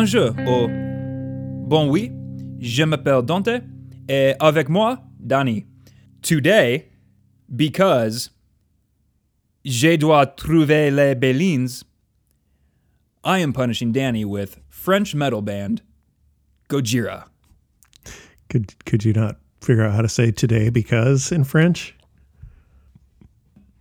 Bonjour ou bon oui, je m'appelle Dante et avec moi, Danny. Today, because je dois trouver les Bélines, I am punishing Danny with French metal band Gojira. Could could you not figure out how to say today because in French?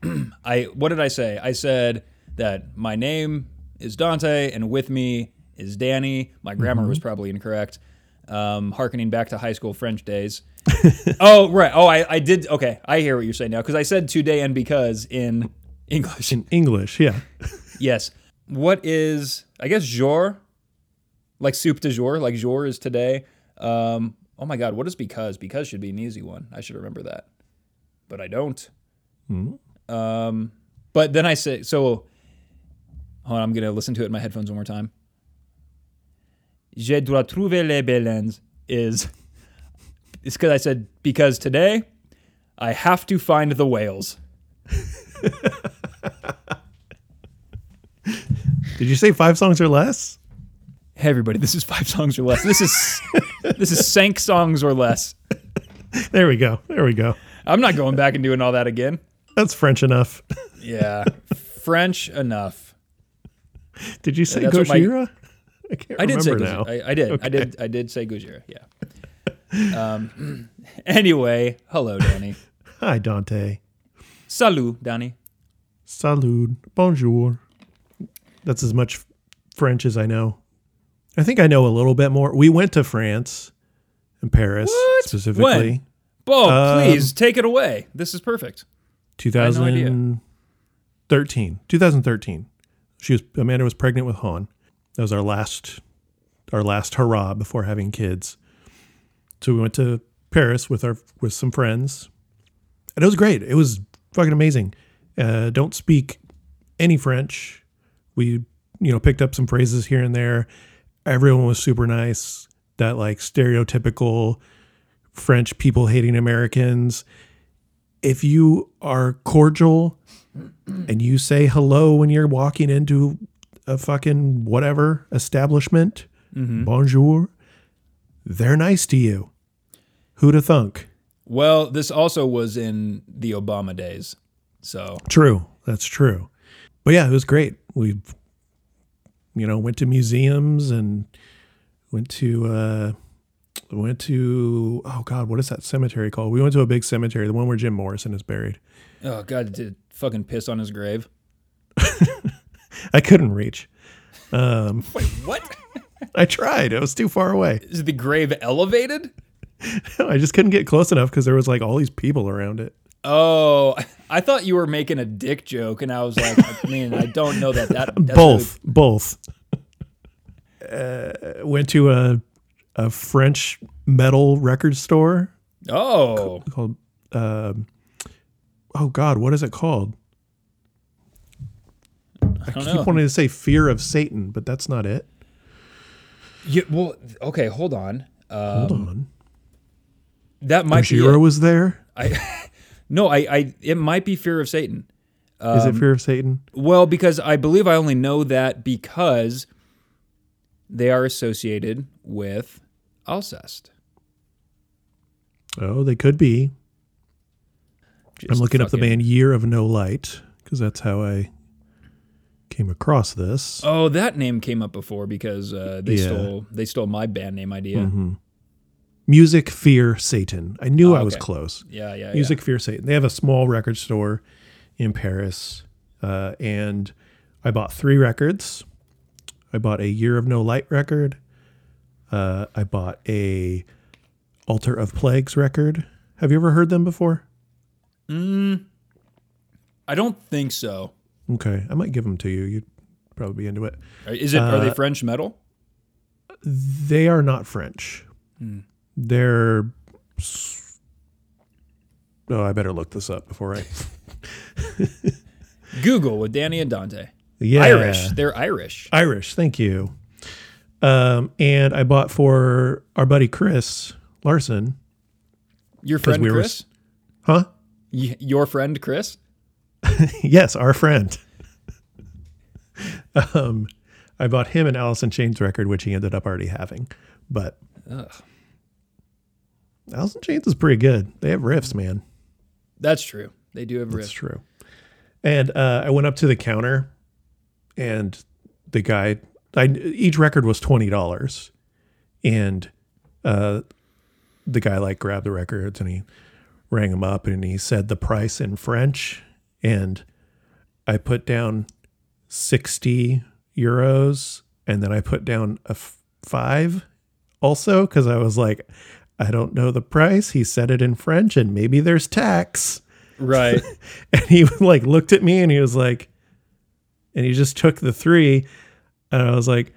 I what did I say? I said that my name is Dante and with me is Danny. My grammar was probably incorrect. Um, harkening back to high school French days. oh right. Oh, I, I did. Okay, I hear what you're saying now because I said today and because in English. In English, yeah. yes. What is I guess jour? Like soup de jour. Like jour is today. Um, oh my God. What is because? Because should be an easy one. I should remember that, but I don't. Um, but then I say so. Hold on, I'm gonna listen to it in my headphones one more time. Je dois trouver les baleines is it's because I said because today I have to find the whales. Did you say five songs or less? Hey everybody, this is five songs or less. This is this is sank songs or less. There we go. There we go. I'm not going back and doing all that again. That's French enough. Yeah, French enough. Did you say Gojira? I can't I did say remember now. I, I did. I did. I did say Gojira. Yeah. Um. Anyway, hello, Danny. Hi, Dante. Salut, Danny. Salud. Bonjour. That's as much French as I know. I think I know a little bit more. We went to France and Paris What? specifically. When? Bo, Um, please take it away. This is perfect. had no 2013. 2013. She was Amanda was pregnant with Han. That was our last our last hurrah before having kids. So we went to Paris with our with some friends. And it was great. It was fucking amazing. Uh, don't speak any French. We you know picked up some phrases here and there. Everyone was super nice. That like stereotypical French people hating Americans if you are cordial and you say hello when you're walking into a fucking whatever establishment, bonjour, they're nice to you. Who'd have thunk? Well, this also was in the Obama days. So True. That's true. But yeah, it was great. We, you know, went to museums and went to, uh, went to, oh God, what is that cemetery called? We went to a big cemetery, the one where Jim Morrison is buried. Oh God, did fucking piss on his grave. I couldn't reach. Um, Wait, what? I tried. It was too far away. Is the grave elevated? I just couldn't get close enough because there was like all these people around it. Oh, I thought you were making a dick joke, and I was like, I mean, I don't know that that both, both. Uh, went to a a French metal record store oh, called. Um, oh God, what is it called? I, don't keep know. wanting to say "Fear of Satan," but that's not it. yeah, well, okay, hold on. Uh, Hold on, that might be. Gojira it. was there. I no, I, I it might be Fear of Satan. is Um, it Fear of Satan? Well, because I believe I only know that because they are associated with Alcest. Oh, they could be. I'm Just looking up the band Year of No Light because that's how I came across this. Oh, that name came up before because uh, they Yeah. stole they stole my band name idea. Mm-hmm. Music Fear Satan. I knew Oh, I was okay. close. Yeah, yeah, Music Fear Satan. They have a small record store in Paris, uh, and I bought three records. I bought a Year of No Light record. Uh, I bought a Altar of Plagues record. Have you ever heard them before? yeah. I don't think so. Okay, I might give them to you. You'd probably be into it. Is it? are they Uh, French metal? They are not French. They're. Oh, I better look this up before I. Google with Danny and Dante. Yeah, Irish. They're Irish. Irish. Thank you. Um, and I bought for our buddy Chris Larson. Your friend we were Chris. Huh? Y- your friend Chris. yes, our friend. um, I bought him an in Chains record, which he ended up already having. But Ugh. Alice in Chains is pretty good. They have riffs, man. That's true. They do have riffs. That's true. And uh, I went up to the counter, and the guy, I, each record was twenty dollars, and uh, the guy like grabbed the records and he rang them up and he said the price in French, and I put down sixty euros, and then I put down a f- five also because I was like, I don't know the price. He said it in French, and maybe there's tax. Right. And he like looked at me and he was like, and he just took the three. And I was like,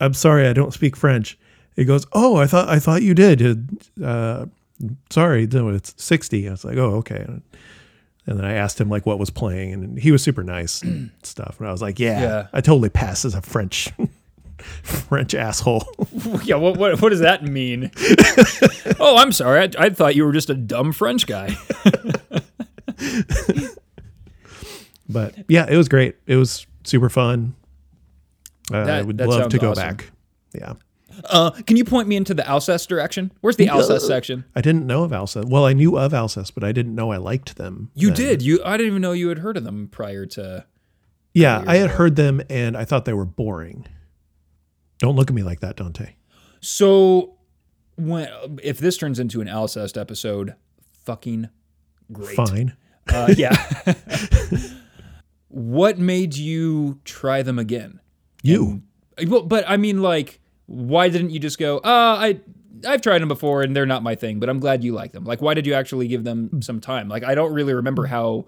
I'm sorry, I don't speak French. He goes, Oh, I thought I thought you did. Uh, sorry, no, it's 60. I was like, Oh, okay. And then I asked him like what was playing, and he was super nice and stuff. And I was like, Yeah, Yeah. I totally pass as a French French asshole. yeah. What, what, what does that mean? oh, I'm sorry. I, I thought you were just a dumb French guy. but yeah, it was great. It was super fun. Uh, I would love to go awesome. back. Yeah. Uh, can you point me into the Alcest direction? Where's the Alcest section? I didn't know of Alcest. Well, I knew of Alcest, but I didn't know I liked them. You then. did. You. I didn't even know you had heard of them prior to. Yeah, I had ago. heard them and I thought they were boring. Don't look at me like that, Dante. So, when if this turns into an Alcest episode, fucking great. Fine. Uh, yeah. what made you try them again? You. Well, but I mean, like, why didn't you just go? Uh, I I've tried them before and they're not my thing, but I'm glad you like them. Like, why did you actually give them some time? Like, I don't really remember how,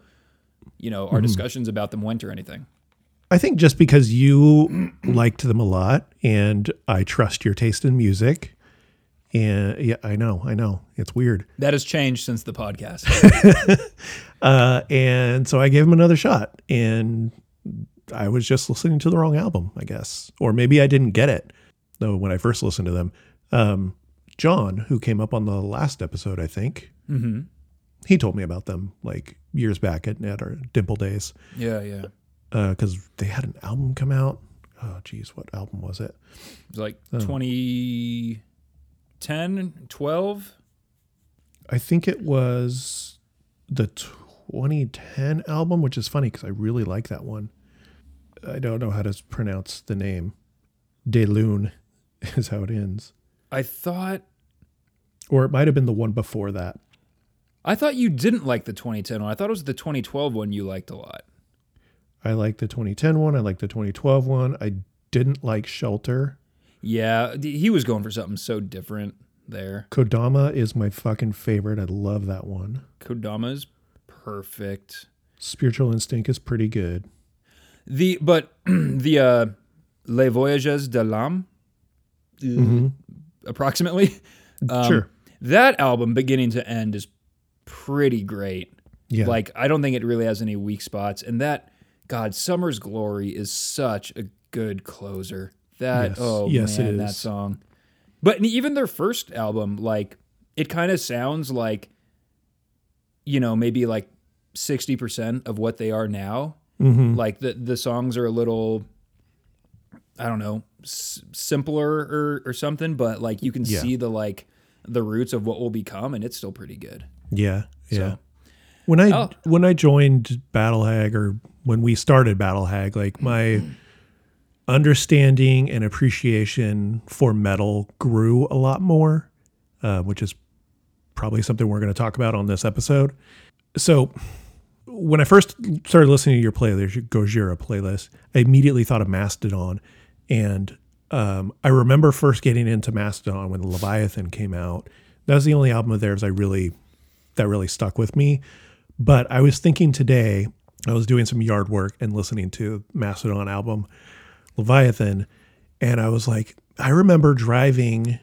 you know, our discussions about them went or anything. I think just because you liked them a lot and I trust your taste in music. And yeah, I know, I know. It's weird. That has changed since the podcast. Uh, and so I gave them another shot and I was just listening to the wrong album, I guess. Or maybe I didn't get it. Though when I first listened to them, um, John, who came up on the last episode, I think, hmm he told me about them like years back at, at our Dimple days Yeah, yeah. because they had an album come out. Oh, geez, what album was it? It was like 2010, 12. I think it was the 2010 album, which is funny because I really like that one. I don't know how to pronounce the name. De Lune is how it ends. I thought Or it might have been the one before that. I thought you didn't like the 2010 one. I thought it was the 2012 one you liked a lot. I like the 2010 one. I like the 2012 one. I didn't like Shelter. Yeah, he was going for something so different there. Kodama is my fucking favorite. I love that one. Kodama's perfect. Spiritual Instinct is pretty good. The but the uh Les Voyages de l'âme approximately. Um, sure. That album beginning to end is pretty great. Yeah. Like I don't think it really has any weak spots and that god Summer's Glory is such a good closer. That Yes. oh Yes, it man that song. But even their first album like it kind of sounds like you know maybe like 60% of what they are now. Mhm. Like the the songs are a little I don't know, s- simpler or or something, but like you can Yeah. see the like the roots of what will become and it's still pretty good. Yeah. Yeah. So- When I Oh. when I joined Battle Hag or when we started Battle Hag, like my understanding and appreciation for metal grew a lot more, uh, which is probably something we're going to talk about on this episode. So when I first started listening to your playlist, your Gojira playlist, I immediately thought of Mastodon, and um, I remember first getting into Mastodon when Leviathan came out. That was the only album of theirs I really that really stuck with me. But I was thinking today, I was doing some yard work and listening to Mastodon album Leviathan, and I was like, I remember driving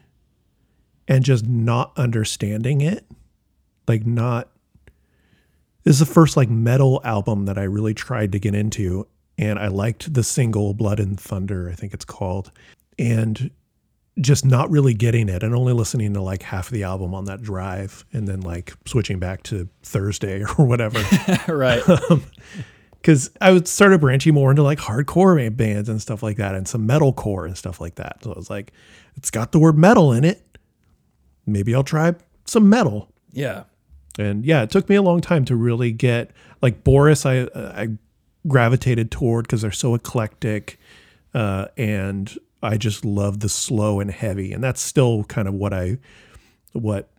and just not understanding it, like not. This is the first like metal album that I really tried to get into, and I liked the single "Blood and Thunder," I think it's called, and just not really getting it and only listening to like half of the album on that drive and then like switching back to Thursday or whatever. right. Um, because I would started branching more into like hardcore bands and stuff like that, and some metalcore and stuff like that. So I was like, it's got the word metal in it. Maybe I'll try some metal. Yeah. And yeah, it took me a long time to really get like Boris. I uh, I gravitated toward because they're so eclectic, uh, and I just love the slow and heavy, and that's still kind of what I what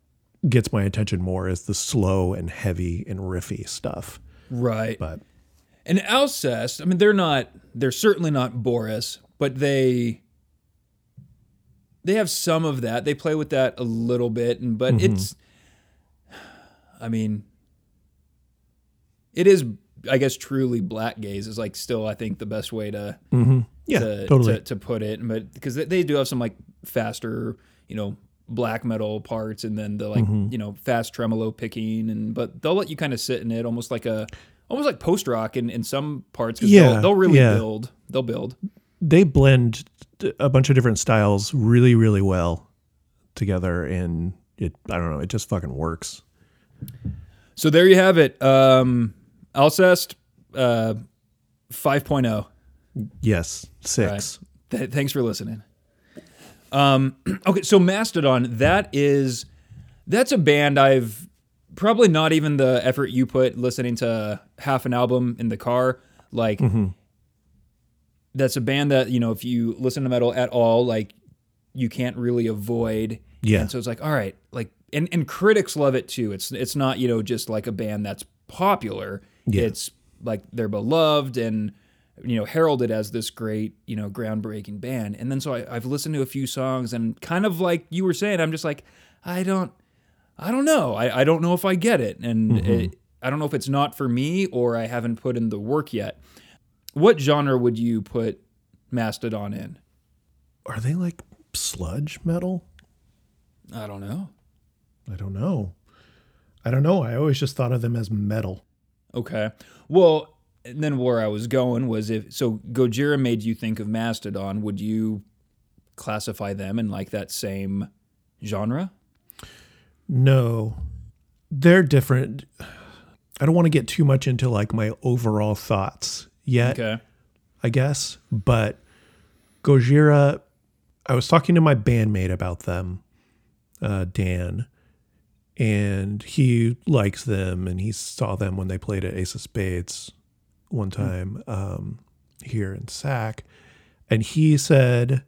gets my attention more is the slow and heavy and riffy stuff. Right. But And Alcest, I mean, they're not, they're certainly not Boris, but they, they have some of that. They play with that a little bit, and but Mm-hmm. it's, I mean, it is, I guess, truly black gaze is like still, I think, the best way to, yeah, to, totally. to, to put it. But because they- they do have some like faster, you know, black metal parts, and then the like, Mm-hmm. you know, fast tremolo picking, and but they'll let you kind of sit in it, almost like a, almost like post rock in in some parts. Cause Yeah, they'll, they'll really yeah. build. They'll build. they blend a bunch of different styles really, really well together, and it I don't know, it just fucking works. So there you have it. Um, Alcest, uh, 5.0. Yes, six. Th- thanks for listening. Um, okay, so Mastodon, that is that's a band I've probably not even the effort you put listening to half an album in the car. Like that's a band that, you know, if you listen to metal at all, like you can't really avoid. Yeah. And so it's like, all right, like and, and critics love it too. It's it's not, you know, just like a band that's popular. Yeah. It's like they're beloved and you know heralded as this great you know groundbreaking band and then so I, i've listened to a few songs and kind of like you were saying i'm just like i don't i don't know i, I don't know if i get it and mm-hmm. it, i don't know if it's not for me or i haven't put in the work yet what genre would you put mastodon in Are they like sludge metal? i don't know I don't know. I don't know. I always just thought of them as metal. Okay well and then where i was going was if so gojira made you think of mastodon would you classify them in like that same genre No, they're different. I don't want to get too much into like my overall thoughts yet, okay I guess. But Gojira, I was talking to my bandmate about them, uh, Dan, and he likes them and he saw them when they played at Ace of Spades one time um, here in Sac. And he said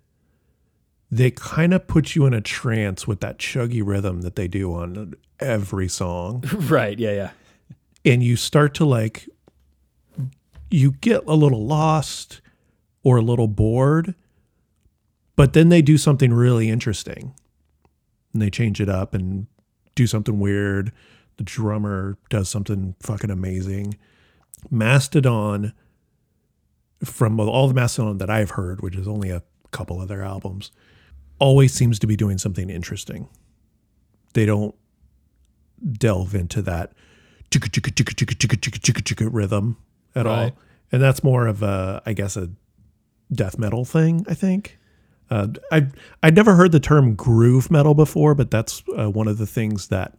they kind of put you in a trance with that chuggy rhythm that they do on every song. Right yeah yeah. And you start to like you get a little lost or a little bored but then they do something really interesting. And they change it up and do something weird. The drummer does something fucking amazing. Mastodon, from all the Mastodon that I've heard, which is only a couple of their albums, always seems to be doing something interesting. They don't delve into that rhythm at all. And that's more of a, I guess, a death metal thing, I think. Uh, I I'd never heard the term groove metal before, but that's uh, one of the things that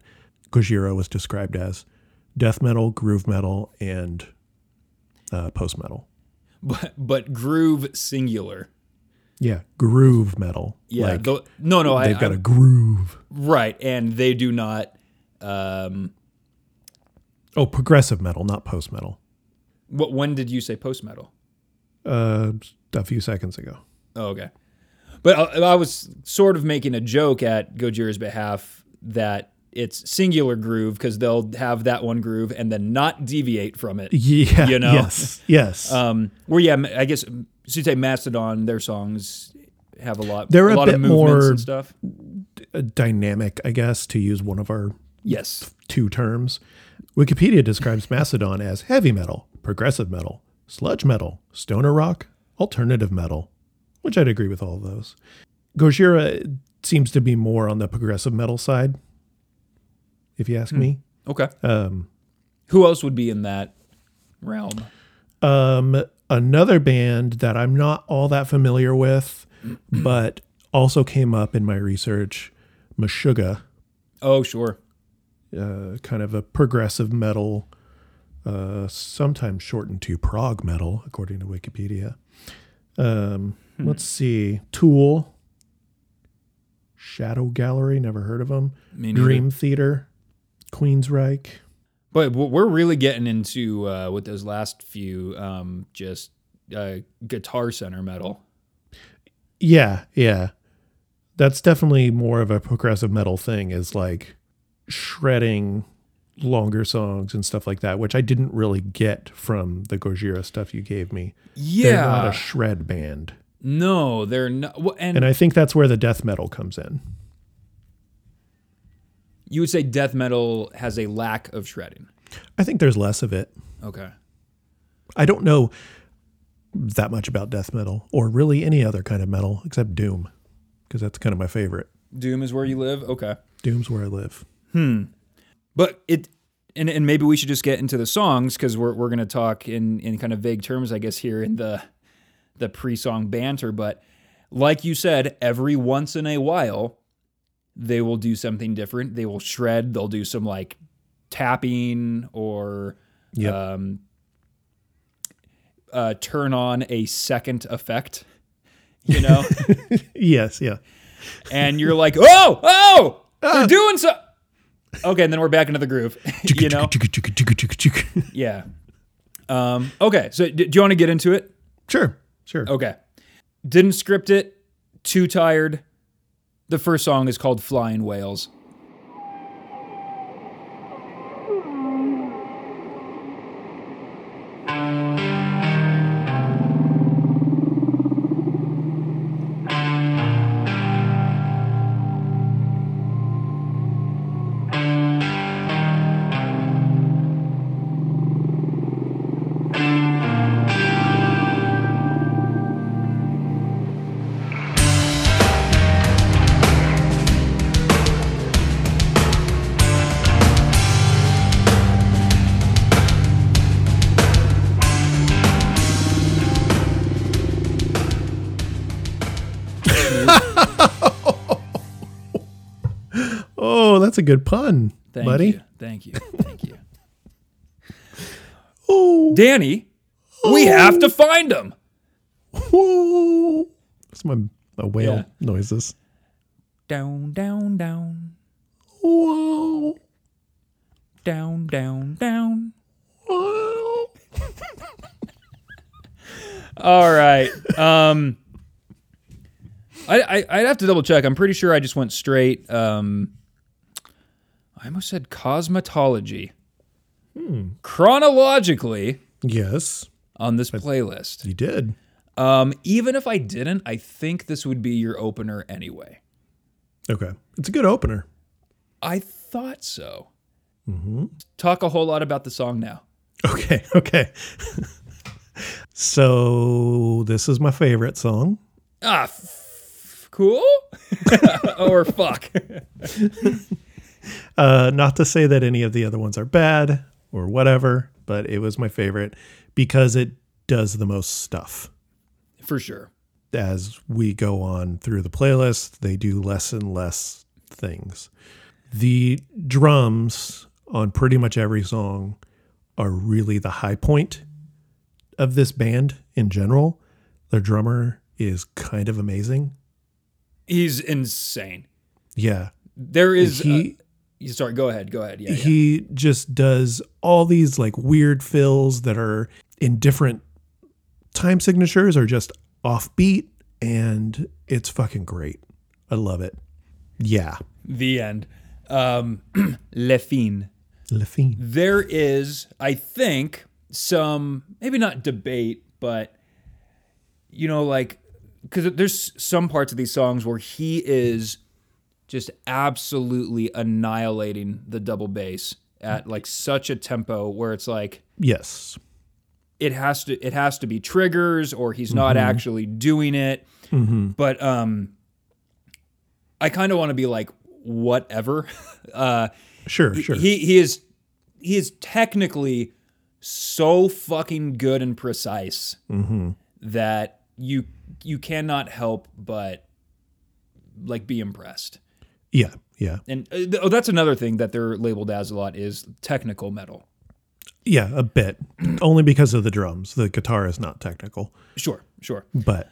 Gojira was described as: death metal, groove metal, and uh, post metal. but but groove singular. Yeah, groove metal. Yeah. like tho- no, no, I, they've got I- a groove. right, and they do not. Um, Oh, progressive metal, not post metal. what? When did you say post metal? Uh, a few seconds ago. Oh, okay. But I, I was sort of making a joke at Gojira's behalf that it's singular groove because they'll have that one groove and then not deviate from it. Yeah. You know? Yes. Yes. Um, where yeah, I guess say Mastodon, their songs have a lot. They're a lot bit of movements more- and stuff. a dynamic, I guess, to use one of our Yes. two terms. Wikipedia describes Mastodon as heavy metal, progressive metal, sludge metal, stoner rock, alternative metal, which I'd agree with all of those. Gojira seems to be more on the progressive metal side, if you ask me. Okay. Um, Who else would be in that realm? um, another band that I'm not all that familiar with, but also came up in my research, Meshuggah. Oh, sure. uh, kind of a progressive metal uh, sometimes shortened to prog metal, according to Wikipedia. Um, Let's see. Tool, Shadow Gallery, never heard of them. Dream Theater, Queensryche. But we're really getting into uh, with those last few um, just uh, guitar center metal. Yeah, yeah. That's definitely more of a progressive metal thing is like shredding longer songs and stuff like that, which I didn't really get from the Gojira stuff you gave me. They're not Yeah, a shred band. No, they're not. Well, and, And I think that's where the death metal comes in. you would say death metal has a lack of shredding. I think there's less of it. Okay. I don't know that much about death metal or really any other kind of metal except Doom, because that's kind of my favorite. Doom is where you live. Okay. Doom's where I live. Hmm. But it, and, and maybe we should just get into the songs because we're, we're going to talk in, in kind of vague terms, I guess, here in the, the pre song banter. But like you said, every once in a while, they will do something different. They will shred, they'll do some like tapping or Yep. um, uh, turn on a second effect, you know? yes, yeah. and you're like, oh, oh, they're doing so. Okay, and then we're back into the groove, you know? Yeah. Um, okay, so d- do you want to get into it? Sure, sure. Okay. Didn't script it. Too tired. The first song is called Flying Whales. Good pun, Thank buddy. you. Thank you. Thank you. Oh, Danny, we have to find him. whoa. That's my, my whale Yeah. noises. Down, down, down, Whoa. down, down, down. Whoa. All right. Um, I, I I'd have to double check. I'm pretty sure I just went straight. Um, I almost said cosmetology. Chronologically Yes, on this playlist. you did. Um, even if I didn't, I think this would be your opener anyway. Okay. It's a good opener. I thought so. Talk a whole lot about the song now. Okay, okay. so this is my favorite song. Ah, f- cool. or fuck. Uh, not to say that any of the other ones are bad or whatever, but it was my favorite because it does the most stuff. For sure. As we go on through the playlist, they do less and less things. The drums on pretty much every song are really the high point of this band in general. Their drummer is kind of amazing. He's insane. Yeah. There is. he uh, sorry, go ahead. Go ahead. Yeah. yeah. he just does all these like weird fills that are in different time signatures or just offbeat and it's fucking great. I love it. Yeah. The end. Um, Le Fin. Lafine. There is, I think, some maybe not debate, but you know, like because there's some parts of these songs where he is just absolutely annihilating the double bass at like such a tempo where it's like Yes. it has to it has to be triggers or he's not actually doing it. But um I kind of want to be like whatever. Uh Sure, sure. he he is he is technically so fucking good and precise that you you cannot help but like be impressed. Yeah, yeah. And uh, oh, that's another thing that they're labeled as a lot is technical metal. Yeah, a bit. Only because of the drums. The guitar is not technical. Sure, sure. But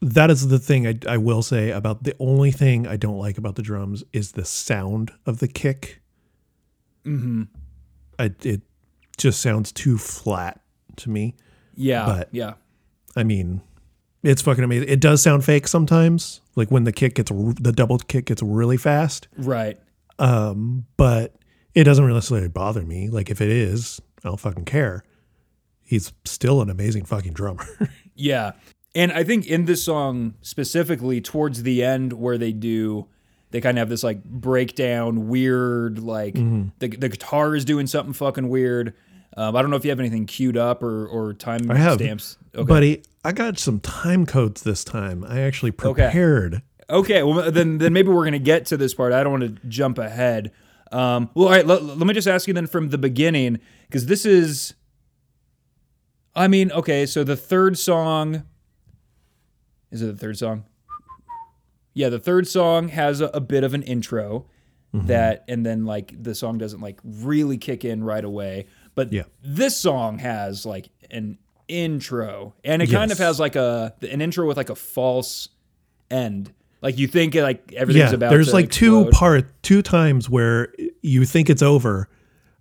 that is the thing I, I will say about the only thing I don't like about the drums is the sound of the kick. Mm-hmm. I, it just sounds too flat to me. Yeah, But- yeah. I mean, it's fucking amazing. It does sound fake sometimes, like when the kick gets the double kick gets really fast. Right. But it doesn't really necessarily bother me. Like if it is, I don't fucking care. He's still an amazing fucking drummer. Yeah. And I think in this song specifically towards the end where they do they kind of have this like breakdown weird like Mm-hmm. the, the guitar is doing something fucking weird. Um, I don't know if you have anything queued up or or time I have, stamps. Okay. buddy. I got some time codes this time. I actually prepared. Okay, okay well then then maybe we're gonna get to this part. I don't want to jump ahead. Um, well, all right. Let, let me just ask you then from the beginning because this is. I mean, okay, so the third song. Is it the third song? Yeah, the third song has a, a bit of an intro that, and then like the song doesn't like really kick in right away. But Yeah. this song has like an intro, and it kind of has like a an intro with like a false end. Like you think like everything's Yeah, about. there's like two part, two times where you think it's over,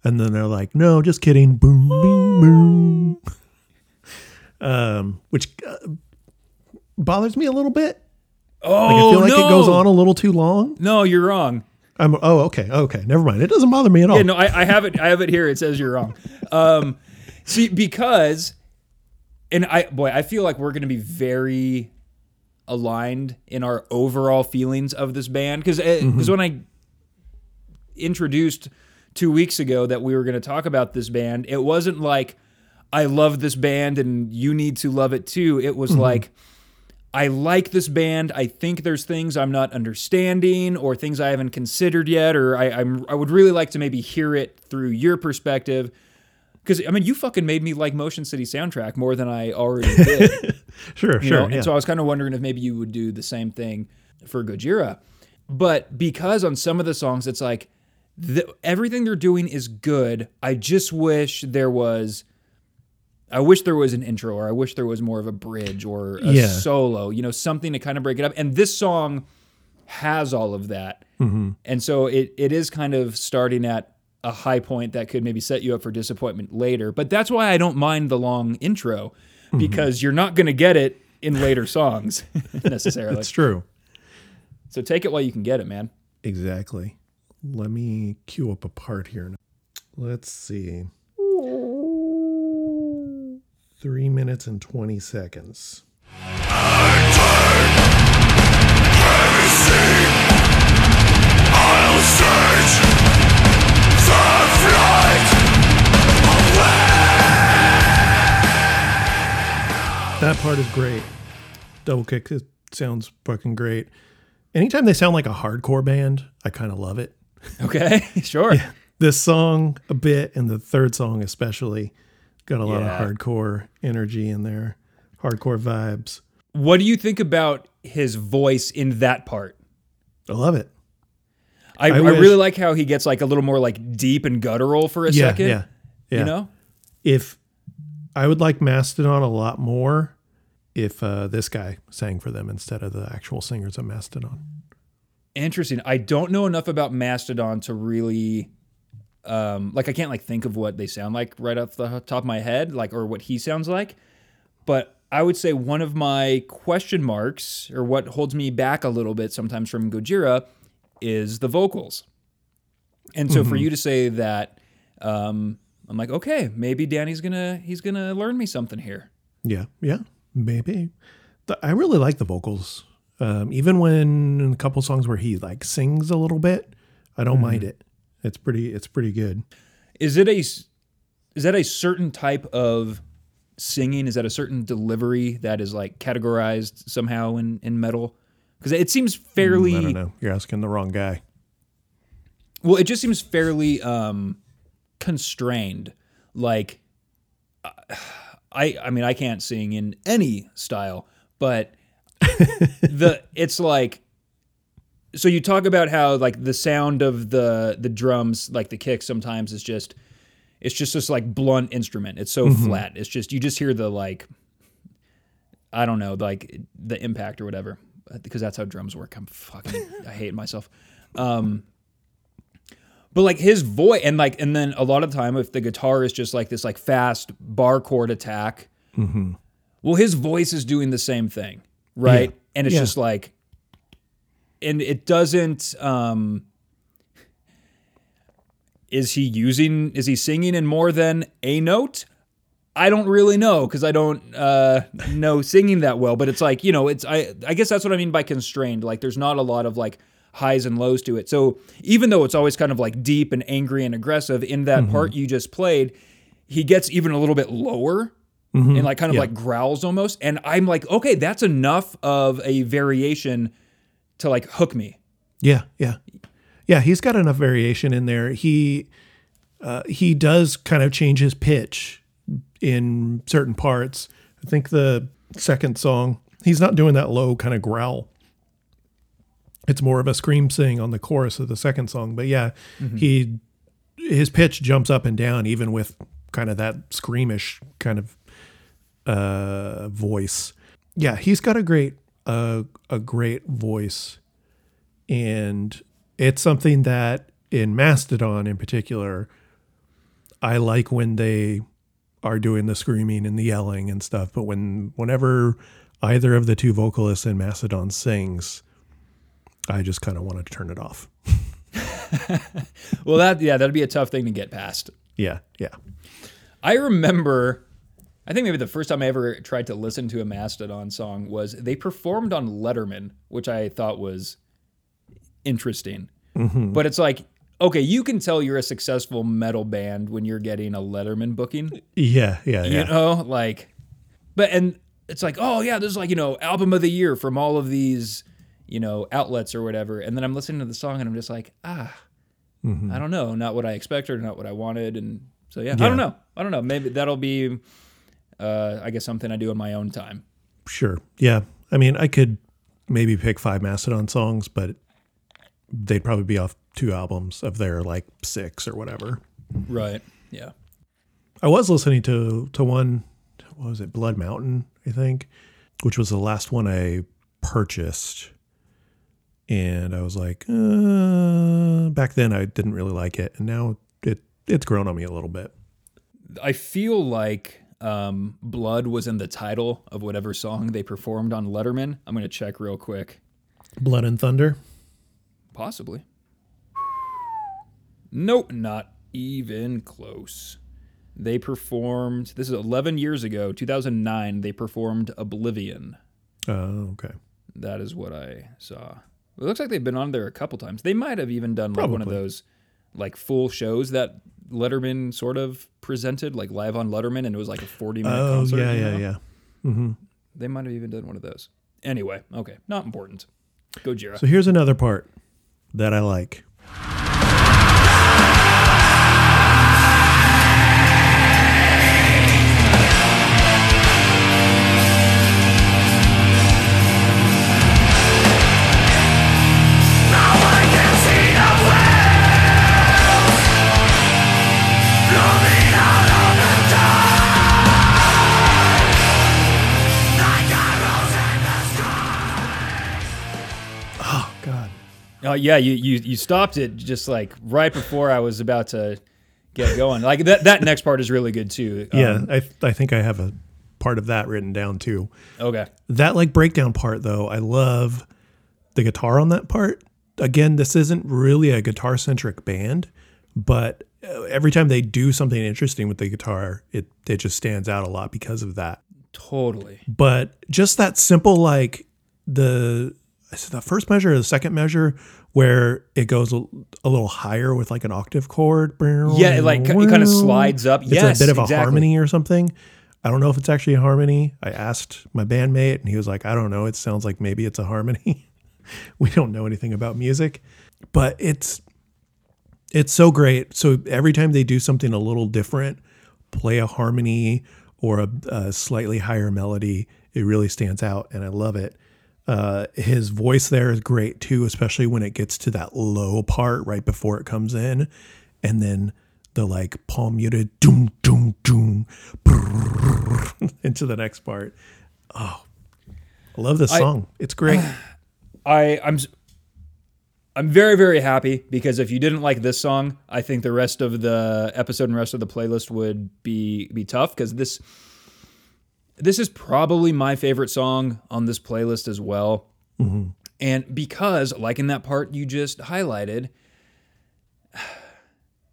and then they're like, "No, just kidding." Boom, boom, boom. Um, which uh, bothers me a little bit. Oh Like, I feel like no! it goes on a little too long. No, you're wrong. I'm oh okay okay never mind. It doesn't bother me at all. Yeah, no, I, I have it. I have it here. It says you're wrong. Um, see, because, and I boy, I feel like we're going to be very aligned in our overall feelings of this band because because eh, mm-hmm. when I introduced two weeks ago that we were going to talk about this band, it wasn't like I love this band and you need to love it too. It was mm-hmm. like. I like this band. I think there's things I'm not understanding or things I haven't considered yet, or I, I'm I would really like to maybe hear it through your perspective. Because I mean, you fucking made me like Motion City soundtrack more than I already did. sure you sure know? yeah. And so I was kind of wondering if maybe you would do the same thing for Gojira. But because on some of the songs, it's like the, everything they're doing is good. I just wish there was. I wish there was an intro, or I wish there was more of a bridge or a Yeah. solo, you know, something to kind of break it up. And this song has all of that. Mm-hmm. And so it, it is kind of starting at a high point that could maybe set you up for disappointment later. But that's why I don't mind the long intro mm-hmm. because you're not going to get it in later songs necessarily. That's true. So take it while you can get it, man. Exactly. Let me cue up a part here. Let's see. Three minutes and 20 seconds. That part is great. Double kick it sounds fucking great. Anytime they sound like a hardcore band, I kind of love it. Okay, sure. This song a bit and the third song especially got a lot Yeah. of hardcore energy in there. Hardcore vibes. What do you think about his voice in that part? I love it. I, I, wish- really like how he gets like a little more like deep and guttural for a Yeah, second. yeah. Yeah. You know? If I would like Mastodon a lot more if uh, this guy sang for them instead of the actual singers of Mastodon. Interesting. I don't know enough about Mastodon to really um like I can't like think of what they sound like right off the top of my head, like or what he sounds like. But I would say one of my question marks or what holds me back a little bit sometimes from Gojira is the vocals. And so for you to say that um I'm like, okay, maybe Danny's gonna he's gonna learn me something here. Yeah, yeah, maybe. The- I really like the vocals. Um, even when a couple songs where he like sings a little bit, I don't mind it. It's pretty. It's pretty good. Is it a is that a certain type of singing? Is that a certain delivery that is like categorized somehow in in metal? Because it seems fairly I don't know. You're asking the wrong guy. well. It just seems fairly um, constrained. Like uh, I I mean I can't sing in any style, but the it's like so you talk about how like the sound of the the drums like the kick sometimes is just it's just this like blunt instrument. It's so flat. It's just you just hear the like I don't know, like the impact or whatever. Because that's how drums work. I'm fucking I hate myself. Um but like his voice and like and then a lot of the time if the guitar is just like this like fast bar chord attack, well his voice is doing the same thing, right? Yeah. And it's Yeah. just like and it doesn't um is he using is he singing in more than a note i don't really know because i don't uh know singing that well but it's like you know it's i i guess that's what i mean by constrained like there's not a lot of like highs and lows to it so even though it's always kind of like deep and angry and aggressive in that part you just played he gets even a little bit lower and like kind of Yeah. like growls almost and i'm like okay that's enough of a variation to like hook me Yeah, yeah, yeah. He's got enough variation in there. He uh, he does kind of change his pitch in certain parts. I think the second song, he's not doing that low kind of growl. It's more of a scream sing on the chorus of the second song. But yeah, he his pitch jumps up and down even with kind of that screamish kind of uh voice. Yeah, he's got a great uh, a great voice and it's something that in Mastodon in particular, I like when they are doing the screaming and the yelling and stuff. But when whenever either of the two vocalists in Mastodon sings, I just kind of want to turn it off. well that yeah that'd be a tough thing to get past Yeah, yeah. I remember, I think maybe the first time I ever tried to listen to a Mastodon song was they performed on Letterman, which I thought was interesting. Mm-hmm. But it's like, okay, you can tell you're a successful metal band when you're getting a Letterman booking, Yeah, yeah, yeah. you know? Like, but, and it's like, oh, yeah, this is like, you know, album of the year from all of these, you know, outlets or whatever. And then I'm listening to the song and I'm just like, ah, I don't know, not what I expected not what I wanted. And so, yeah, I don't know. I don't know. Maybe that'll be, uh, I guess, something I do in my own time. Sure. Yeah. I mean, I could maybe pick five Mastodon songs, but they'd probably be off two albums of their like six or whatever. Right. Yeah. I was listening to to one, what was it, Blood Mountain, I think, which was the last one I purchased, and I was like, uh, back then I didn't really like it, and now it it's grown on me a little bit. I feel like um, Blood was in the title of whatever song they performed on Letterman. I'm going to check real quick. Blood and Thunder. Possibly. Nope, not even close. They performed, this is 11 years ago, 2009, they performed Oblivion. Oh, okay. That is what I saw. It looks like they've been on there a couple times. They might have even done like one of those like full shows that Letterman sort of presented, like live on Letterman, and it was like a 40 minute Oh, concert. yeah, you yeah, know? yeah. Mm-hmm. They might have even done one of those. Anyway, okay, not important. Gojira. So here's another part that I like. Yeah, you, you you stopped it just like right before I was about to get going. Like that that next part is really good too. Um, Yeah, I I think I have a part of that written down too. Okay. That like breakdown part though, I love the guitar on that part. Again, this isn't really a guitar centric band, but uh, every time they do something interesting with the guitar, it it just stands out a lot because of that. Totally. But just that simple like the the first measure or the second measure where it goes a, a little higher with like an octave chord. Yeah, it like it kind of slides up. It's yes, a bit of exactly. a harmony or something. I don't know if it's actually a harmony. I asked my bandmate and he was like, I don't know. It sounds like maybe it's a harmony. we don't know anything about music, but it's it's so great. So every time they do something a little different, play a harmony or a, a slightly higher melody, it really stands out and I love it. Uh, his voice there is great too, especially when it gets to that low part right before it comes in, and then the like palm muted doom doom doom into the next part. Oh, I love this song. it's great. I I'm I'm very very happy because if you didn't like this song, I think the rest of the episode and rest of the playlist would be be tough because this this is probably my favorite song on this playlist as well. Mm-hmm. And because like in that part you just highlighted,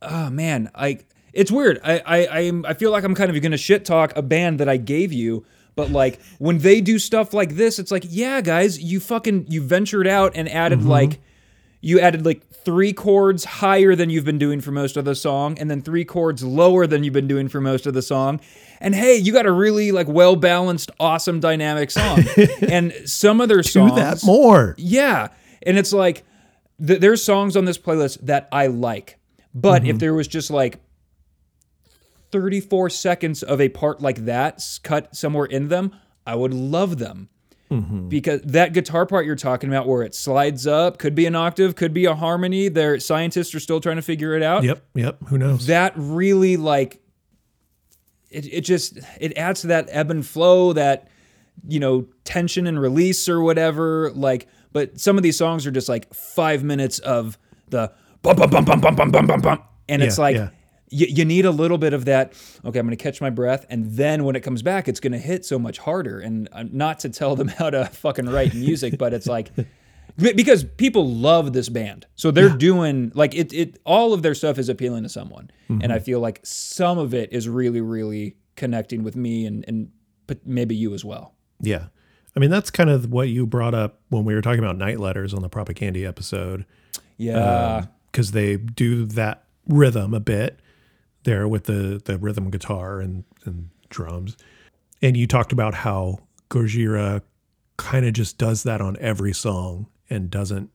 oh man, I it's weird. I I I'm, I feel like I'm kind of gonna shit talk a band that I gave you, but like when they do stuff like this, it's like, yeah, guys, you fucking you ventured out and added mm-hmm. like you added like three chords higher than you've been doing for most of the song, and then three chords lower than you've been doing for most of the song. And hey, you got a really like well balanced, awesome, dynamic song. and some of their Do songs, that more. yeah. And it's like th- there's songs on this playlist that I like. But if mm-hmm. there was just like 34 seconds of a part like that cut somewhere in them, I would love them. Mm-hmm. Because that guitar part you're talking about, where it slides up, could be an octave, could be a harmony. Their scientists are still trying to figure it out Yep, yep. Who knows? that really like it, it just it adds to that ebb and flow that you know tension and release or whatever like but some of these songs are just like five minutes of the bum bum bum bum bum bum bum bum bum and it's like yeah. You, you need a little bit of that okay i'm gonna catch my breath and then when it comes back it's gonna hit so much harder. And uh, not to tell them how to fucking write music but it's like because people love this band. So they're doing like it, it all of their stuff is appealing to someone. And i feel like some of it is really really connecting with me and and maybe you as well. Yeah. I mean, that's kind of what you brought up when we were talking about night letters on the Propagandhi episode. yeah. Because they do that rhythm a bit there with the the rhythm guitar and and drums. And you talked about how Gojira kind of just does that on every song and doesn't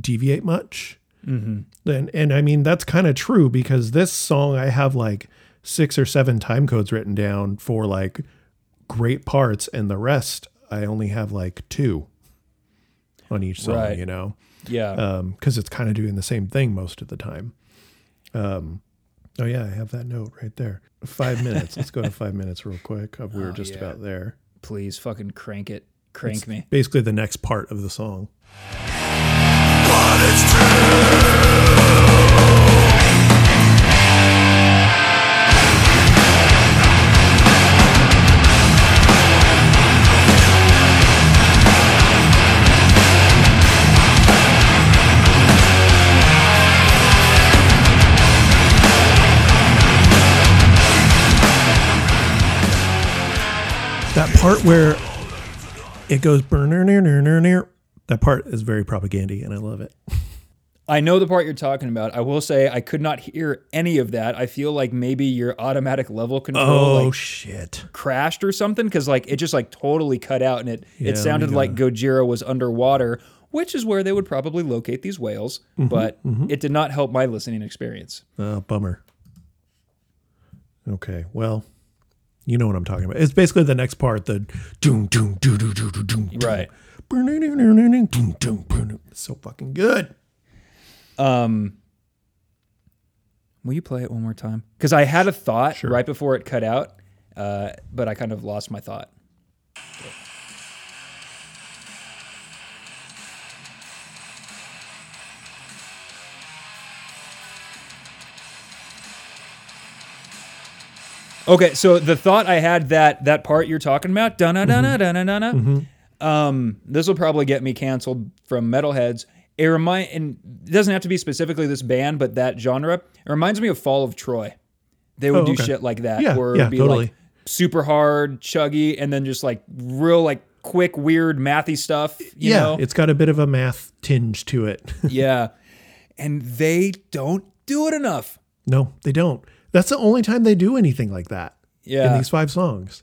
deviate much. Mm-hmm. And and I mean that's kind of true because this song I have like six or seven time codes written down for like great parts, and the rest I only have like two on each song. Right. You know yeah because it's kind of doing the same thing most of the time. Um, oh yeah, I have that note right there. Five minutes. Let's go to five minutes real quick. We were oh, just yeah. about there. please fucking crank it crank me Basically, the next part of the song. Part where it goes burner near near near near. That part is very propagandy, and I love it. I know the part you're talking about. I will say I could not hear any of that. I feel like maybe your automatic level control Oh like shit! crashed or something because like it just like totally cut out and it Yeah, it sounded like Gojira was underwater, which is where they would probably locate these whales. Mm-hmm, but it did not help my listening experience. Oh, bummer. Okay, well, you know what I'm talking about. It's basically the next part, the doom doom doo doo doo doo doom. Right. Doom, doom, boom. So fucking good. Um, will you play it one more time? Because I had a thought right before it cut out, uh, but I kind of lost my thought. Okay, so the thought I had that that part you're talking about, da na da na da na da na. Um, this will probably get me canceled from metalheads. It remind and it doesn't have to be specifically this band, but that genre. It reminds me of Fall of Troy. They would Oh, do okay. shit like that, Yeah, where yeah, it'd be totally. like super hard, chuggy, and then just like real like quick, weird, mathy stuff. You yeah, know? it's got a bit of a math tinge to it. yeah. And they don't do it enough. no, they don't. That's the only time they do anything like that Yeah. in these five songs.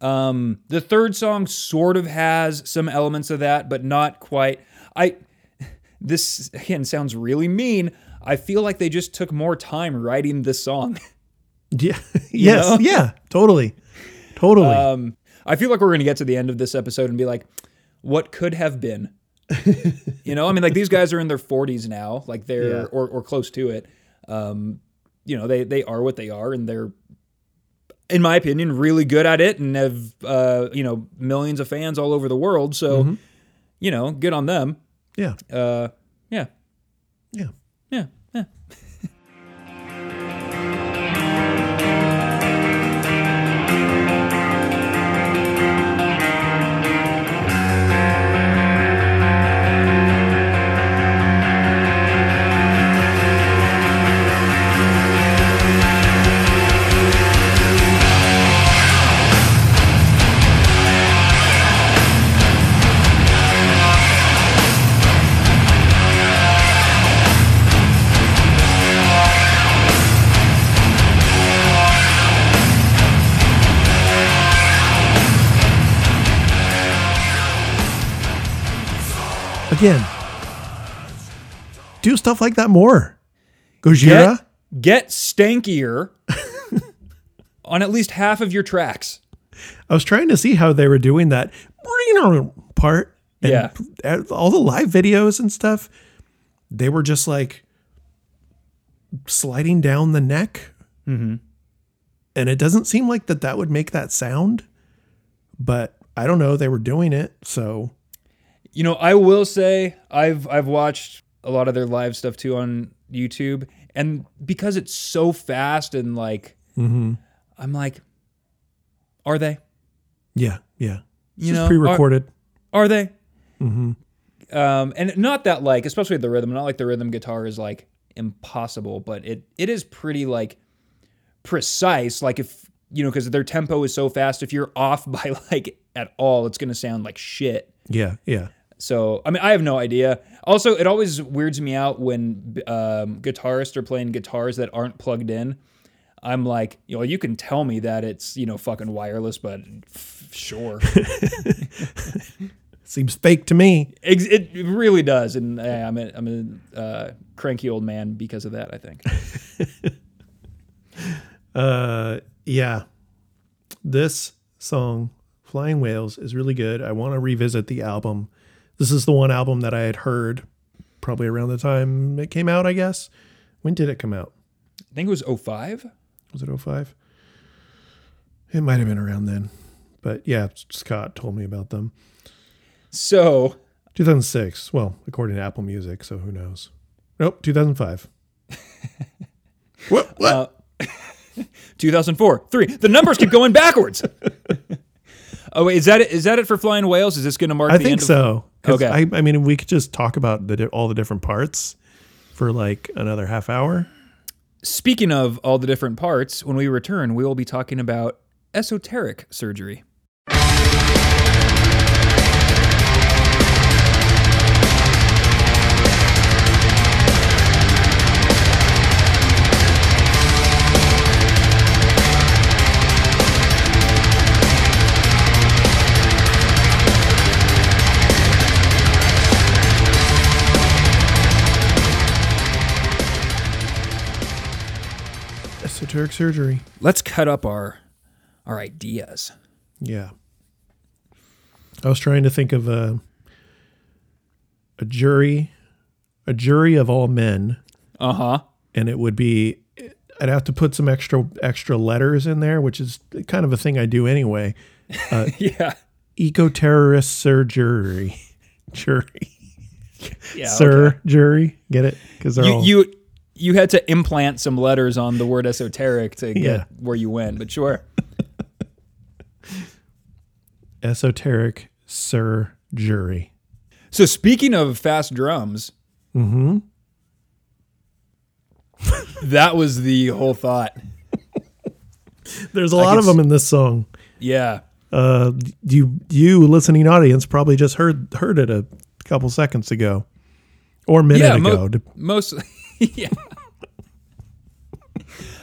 Um, the third song sort of has some elements of that, but not quite. I this again sounds really mean. I feel like they just took more time writing this song. Yeah. yes. know? Yeah. Totally. Totally. Um, I feel like we're gonna get to the end of this episode and be like, what could have been? you know, I mean, like these guys are in their 40s now, like they're Yeah. or or close to it. Um, you know they they are what they are, and they're in my opinion really good at it, and have uh, you know millions of fans all over the world. So you know, good on them. Yeah. Uh, yeah, Yeah. yeah, Again, do stuff like that more. Gojira. Get, get stankier on at least half of your tracks. I was trying to see how they were doing that part. And Yeah. All the live videos and stuff, they were just like sliding down the neck. Mm-hmm. And it doesn't seem like that that would make that sound, but I don't know. They were doing it. So You know, I will say I've I've watched a lot of their live stuff too on YouTube, and because it's so fast and like, I'm like, are they? yeah, yeah. It's You just know, pre recorded. Are they? Mm-hmm. Um, and not that like, especially the rhythm, not like the rhythm guitar is like impossible, but it it is pretty like precise. Like if you know, because their tempo is so fast, if you're off by like at all, it's gonna sound like shit. Yeah, yeah. So I mean, I have no idea. Also, it always weirds me out when um, guitarists are playing guitars that aren't plugged in. I'm like, you know, you can tell me that it's you know fucking wireless, but f- sure, Seems fake to me. Ex- it really does. And eh, I'm a, I'm a uh, cranky old man because of that. I think. Uh, yeah. This song, Flying Whales, is really good. I want to revisit the album. This is the one album that I had heard probably around the time it came out, I guess. When did it come out? I think it was 05. Was it 05? It might have been around then. But yeah, Scott told me about them. So 2006. Well, according to Apple Music, so who knows? Nope, 2005. what? What? uh, 2004, three. The numbers keep going backwards. oh wait, is that it? Is that it for Flying Whales? Is this going to mark? I the think end of- Okay. I, I mean, we could just talk about the all the different parts for like another half hour. Speaking of all the different parts, when we return, we will be talking about esoteric surgery. Surgery. Let's cut up our our ideas. Yeah. I was trying to think of a a jury, a jury of all men, Uh huh. and it would be. I'd have to put some extra extra letters in there, which is kind of a thing I do anyway. Yeah. Eco terrorist surgery, jury, Yeah. sir, okay. jury. Get it? Because they're You, all you you had to implant some letters on the word esoteric to get Yeah. where you went, but sure. esoteric Sir Jury. So speaking of fast drums, Mm-hmm. that was the whole thought. There's a lot of them in this song. Yeah. Uh, you you listening audience probably just heard heard it a couple seconds ago, or minute Yeah, ago. mo- Dep- most yeah.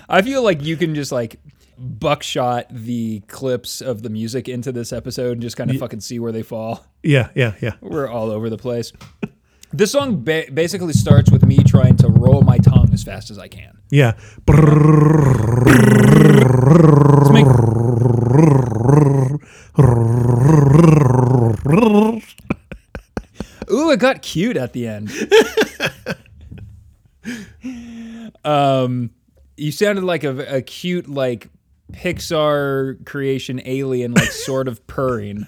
I feel like you can just like buckshot the clips of the music into this episode and just kind of fucking see where they fall. yeah, yeah, yeah. We're all over the place. This song ba- basically starts with me trying to roll my tongue as fast as I can. Yeah. Make- Ooh, it got cute at the end. um, You sounded like a, a cute like Pixar creation alien, like sort of purring,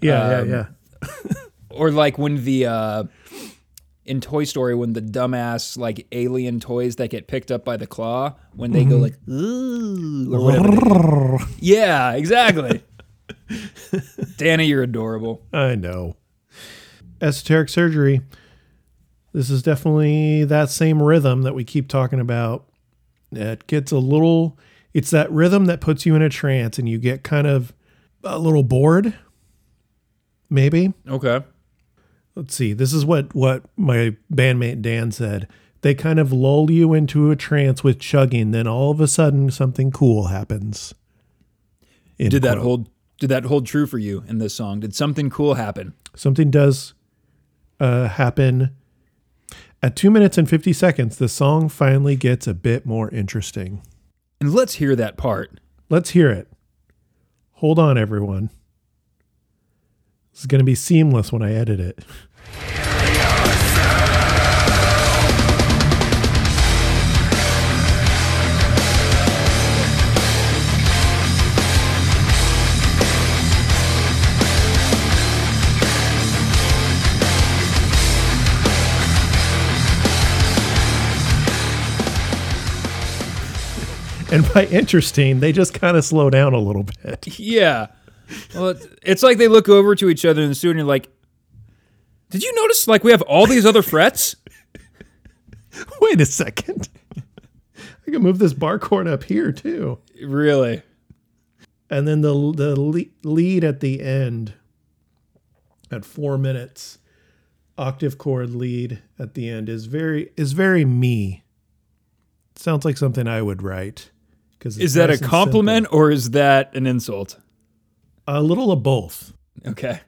Yeah, Um, yeah, or like when the uh, in Toy Story when the dumbass like alien toys that get picked up by the claw when they go like "Ooh," or whatever. yeah. Yeah, exactly. Danny, you're adorable. I know. Esoteric surgery. This is definitely that same rhythm that we keep talking about. It gets a little, it's that rhythm that puts you in a trance and you get kind of a little bored. Maybe. Okay. Let's see. This is what, what my bandmate Dan said. They kind of lull you into a trance with chugging, then all of a sudden something cool happens. End Did that quote. hold? Did that hold true for you in this song? Did something cool happen? something does uh, happen at two minutes and 50 seconds the song finally gets a bit more interesting. And let's hear that part. let's hear it. Hold on everyone. This is going to be seamless when i edit it and by interesting they just kind of slow down a little bit Yeah. Well, it's, like they look over to each other in the studio and you're like, did you notice like we have all these other frets? wait a second i can move this bar chord up here too really? and then the the lead at the end at four minutes octave chord lead at the end is very is very me sounds like something i would write because Is that a compliment or is that an insult? a little of both Okay.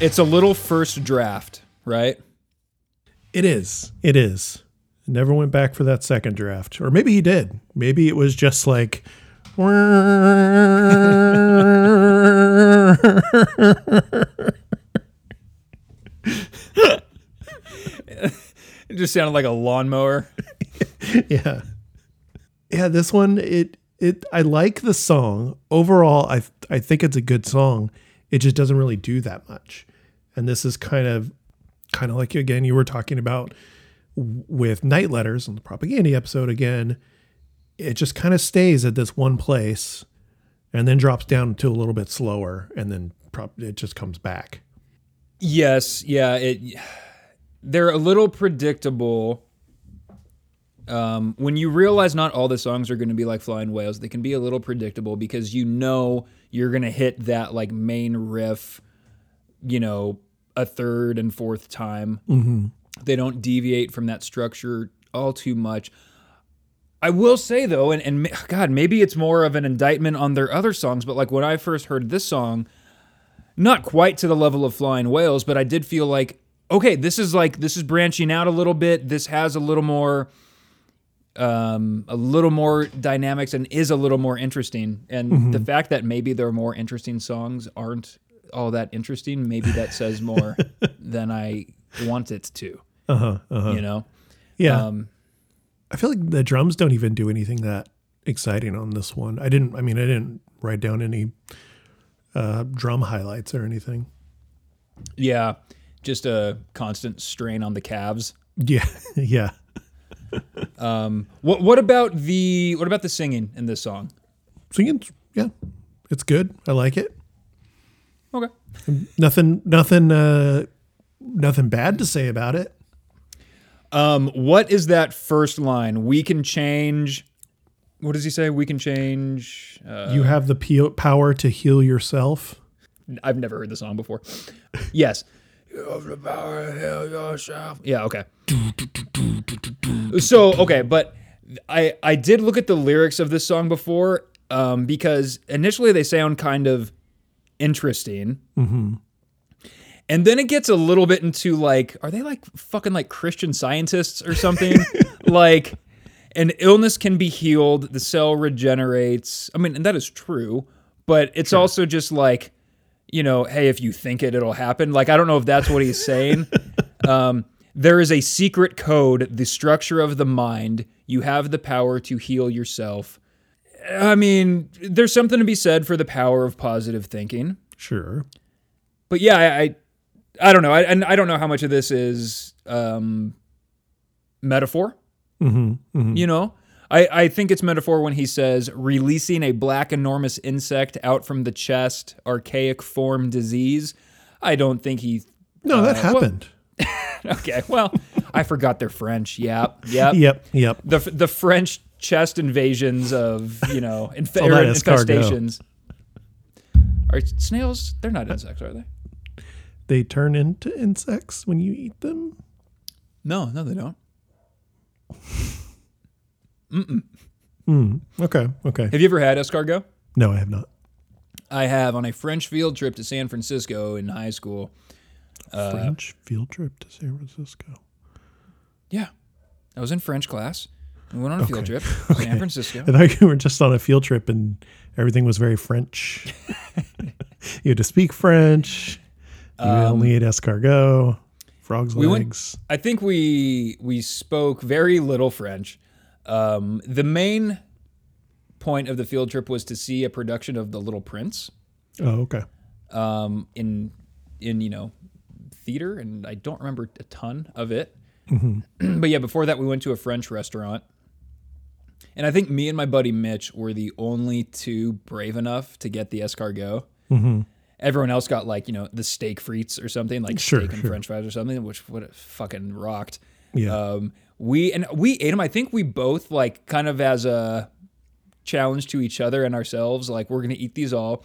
It's a little first draft, right? It is. It is. Never went back for that second draft. Or maybe he did. Maybe it was just like It just sounded like a lawnmower. yeah. Yeah this one it it i like the song. Overall i i think it's a good song. It just doesn't really do that much. And this is kind of kind of like again you were talking about with night letters on the Propagandhi episode again it just kind of stays at this one place and then drops down to a little bit slower and then it just comes back Yes, yeah, it they're a little predictable. Um, when you realize not all the songs are going to be like Flying Whales, they can be a little predictable because you know you're going to hit that like main riff, you know, a third and fourth time. Mm-hmm. They don't deviate from that structure all too much. I will say though, and, and God, maybe it's more of an indictment on their other songs, but like when I first heard this song, not quite to the level of flying whales but i did feel like okay this is like this is branching out a little bit this has a little more um a little more dynamics and is a little more interesting and the fact that maybe their more interesting songs aren't all that interesting maybe that says more than i want it to uh-huh, uh-huh. you know yeah um I feel like the drums don't even do anything that exciting on this one. I didn't. I mean, I didn't write down any uh, drum highlights or anything. yeah just a constant strain on the calves Yeah, yeah. um, what what about the what about the singing in this song Singing, yeah, it's good. I like it. Nothing, nothing, uh, nothing bad to say about it. Um, what is that first line? We can change. What does he say? We can change. Uh, you have the p- power to heal yourself. I've never heard the song before. yes. You have the power to heal yourself. Yeah. Okay. So okay, but I I did look at the lyrics of this song before um, because initially they sound kind of interesting, and And then it gets a little bit into like, are they like fucking like Christian scientists or something? like, an illness can be healed, the cell regenerates. I mean, and that is true, but it's also just like, you know, hey, if you think it, it'll happen. Like, I don't know if that's what he's saying. um, there is a secret code, the structure of the mind. You have the power to heal yourself. I mean, there's something to be said for the power of positive thinking. Sure. But yeah, I, I, I don't know. I, and I don't know how much of this is um, metaphor. Mm-hmm. You know, I, I think it's metaphor when he says releasing a black enormous insect out from the chest, archaic form disease. I don't think he. No, that Uh, well- happened. Okay, well, I forgot they're French. Yep, yep. Yep. Yep. The the French chest invasions of you know inf- infestations. Are snails? They're not insects, are they? They turn into insects when you eat them. No, no, they don't. Okay. Okay. Have you ever had escargot? No, I have not. I have on a French field trip to San Francisco in high school. Uh, French field trip to San Francisco. Yeah. I was in French class. We went on a field trip to San Francisco. I thought you were just on a field trip and everything was very French. you had to speak French. You only ate escargot, frogs' Um, we went- legs. I think we we spoke very little French. Um, the main point of the field trip was to see a production of The Little Prince oh, okay. um, in in you know theater, and I don't remember a ton of it. but yeah, before that, we went to a French restaurant, and I think me and my buddy Mitch were the only two brave enough to get the escargot. Everyone else got like you know the steak frites or something like Sure, steak and sure. French fries or something, which would have fucking rocked. Yeah. Um, we and we ate them. I think we both like kind of as a challenge to each other and ourselves. Like we're gonna eat these all.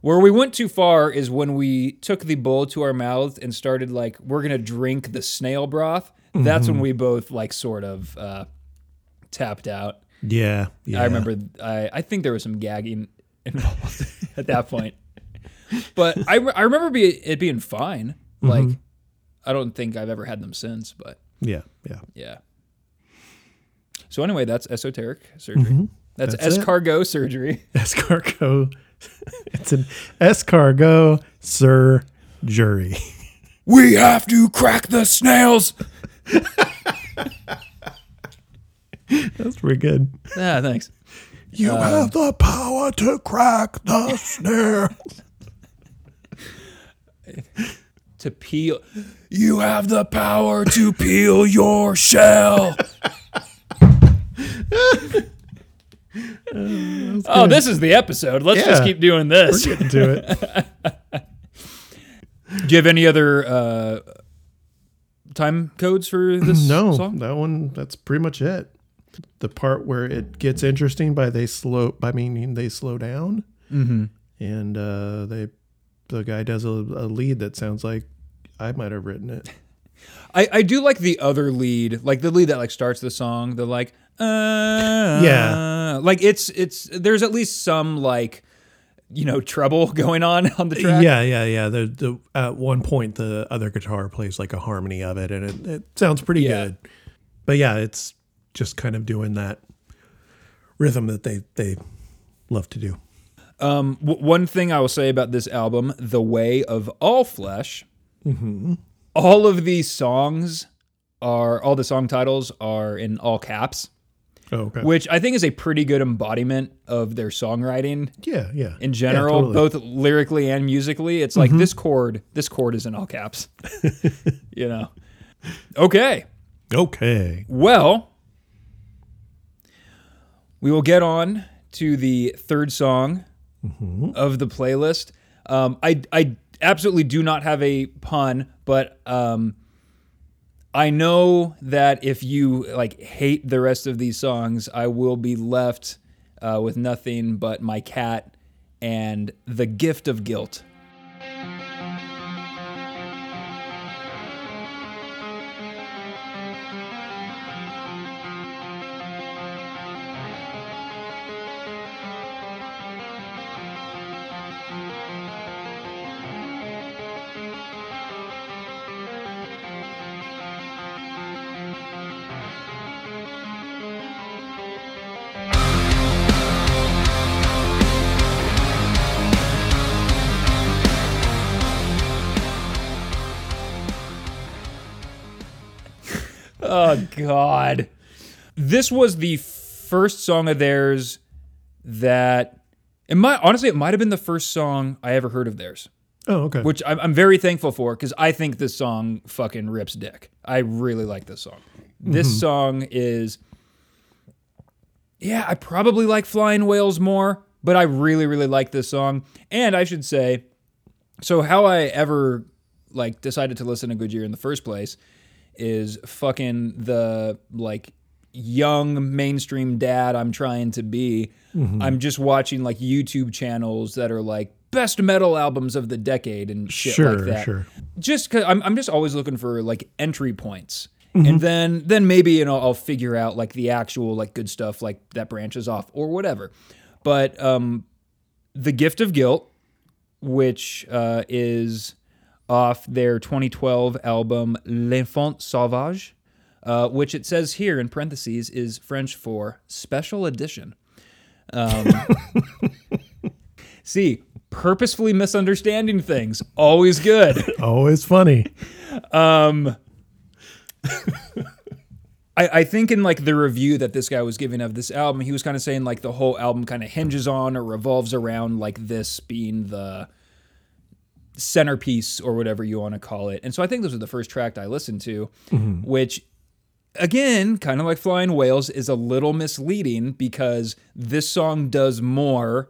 Where we went too far is when we took the bowl to our mouth and started like we're gonna drink the snail broth. That's Mm-hmm. when we both like sort of uh, tapped out. Yeah. Yeah. I remember I, I think there was some gagging involved at that point. But I, I remember be, it being fine. Like Mm-hmm. I don't think I've ever had them since, but Yeah. Yeah. yeah. So anyway, that's esoteric surgery. That's, Mm-hmm. That's it. escargot surgery. Escargot. it's an escargo escargot surgery. We have to crack the snails. That's pretty good. Yeah, thanks. You have the power to crack the snare. To peel. You have the power to peel your shell. oh, this is the episode. Let's just keep doing this. We're Getting to it. Do you have any other uh, time codes for this No, song? that one. That's pretty much it. The part where it gets interesting by they slow by meaning they slow down, mm-hmm. and uh, they the guy does a, a lead that sounds like I might have written it. I, I do like the other lead, like the lead that like starts the song. The like, uh, Yeah. like it's it's there's at least some like, you know, treble going on on the track. Yeah, yeah, yeah. The the at one point the other guitar plays like a harmony of it, and it, it sounds pretty Yeah. good. But yeah, it's just kind of doing that rhythm that they they love to do. Um, w- one thing I will say about this album, "The Way of All Flesh," all of these songs are all the song titles are in all caps, Oh, okay. which I think is a pretty good embodiment of their songwriting yeah, yeah. in general, Yeah, totally. both lyrically and musically. It's like this chord, this chord is in all caps. you know. Okay. Okay. Well, we will get on to the third song of the playlist. Um, I I absolutely do not have a pun, but um, I know that if you like hate the rest of these songs, I will be left uh, with nothing but my cat and the gift of guilt. God. This was the first song of theirs that it might honestly it might have been the first song I ever heard of theirs. Oh, okay. Which I'm, I'm very thankful for because I think this song fucking rips dick. I really like this song. This mm-hmm. song is, yeah, I probably like Flying Whales more, but I really, really like this song. And I should say, so how I ever like decided to listen to Gojira in the first place is fucking the like young mainstream dad I'm trying to be. I'm just watching like YouTube channels that are like best metal albums of the decade and shit sure, like that. sure. Just cause I'm, I'm just always looking for like entry points. And then then maybe you know I'll figure out like the actual like good stuff like that branches off or whatever. But um The Gift of Guilt, which uh, is off their 2012 album L'Enfant Sauvage, uh, which it says here in parentheses is French for special edition. Um, see, purposefully misunderstanding things, always good. Always funny. I, I think in like the review that this guy was giving of this album, he was kind of saying like the whole album kind of hinges on or revolves around like this being the centerpiece or whatever you want to call it. And so I think those are the first track I listened to, which again, kind of like Flying Whales, is a little misleading because this song does more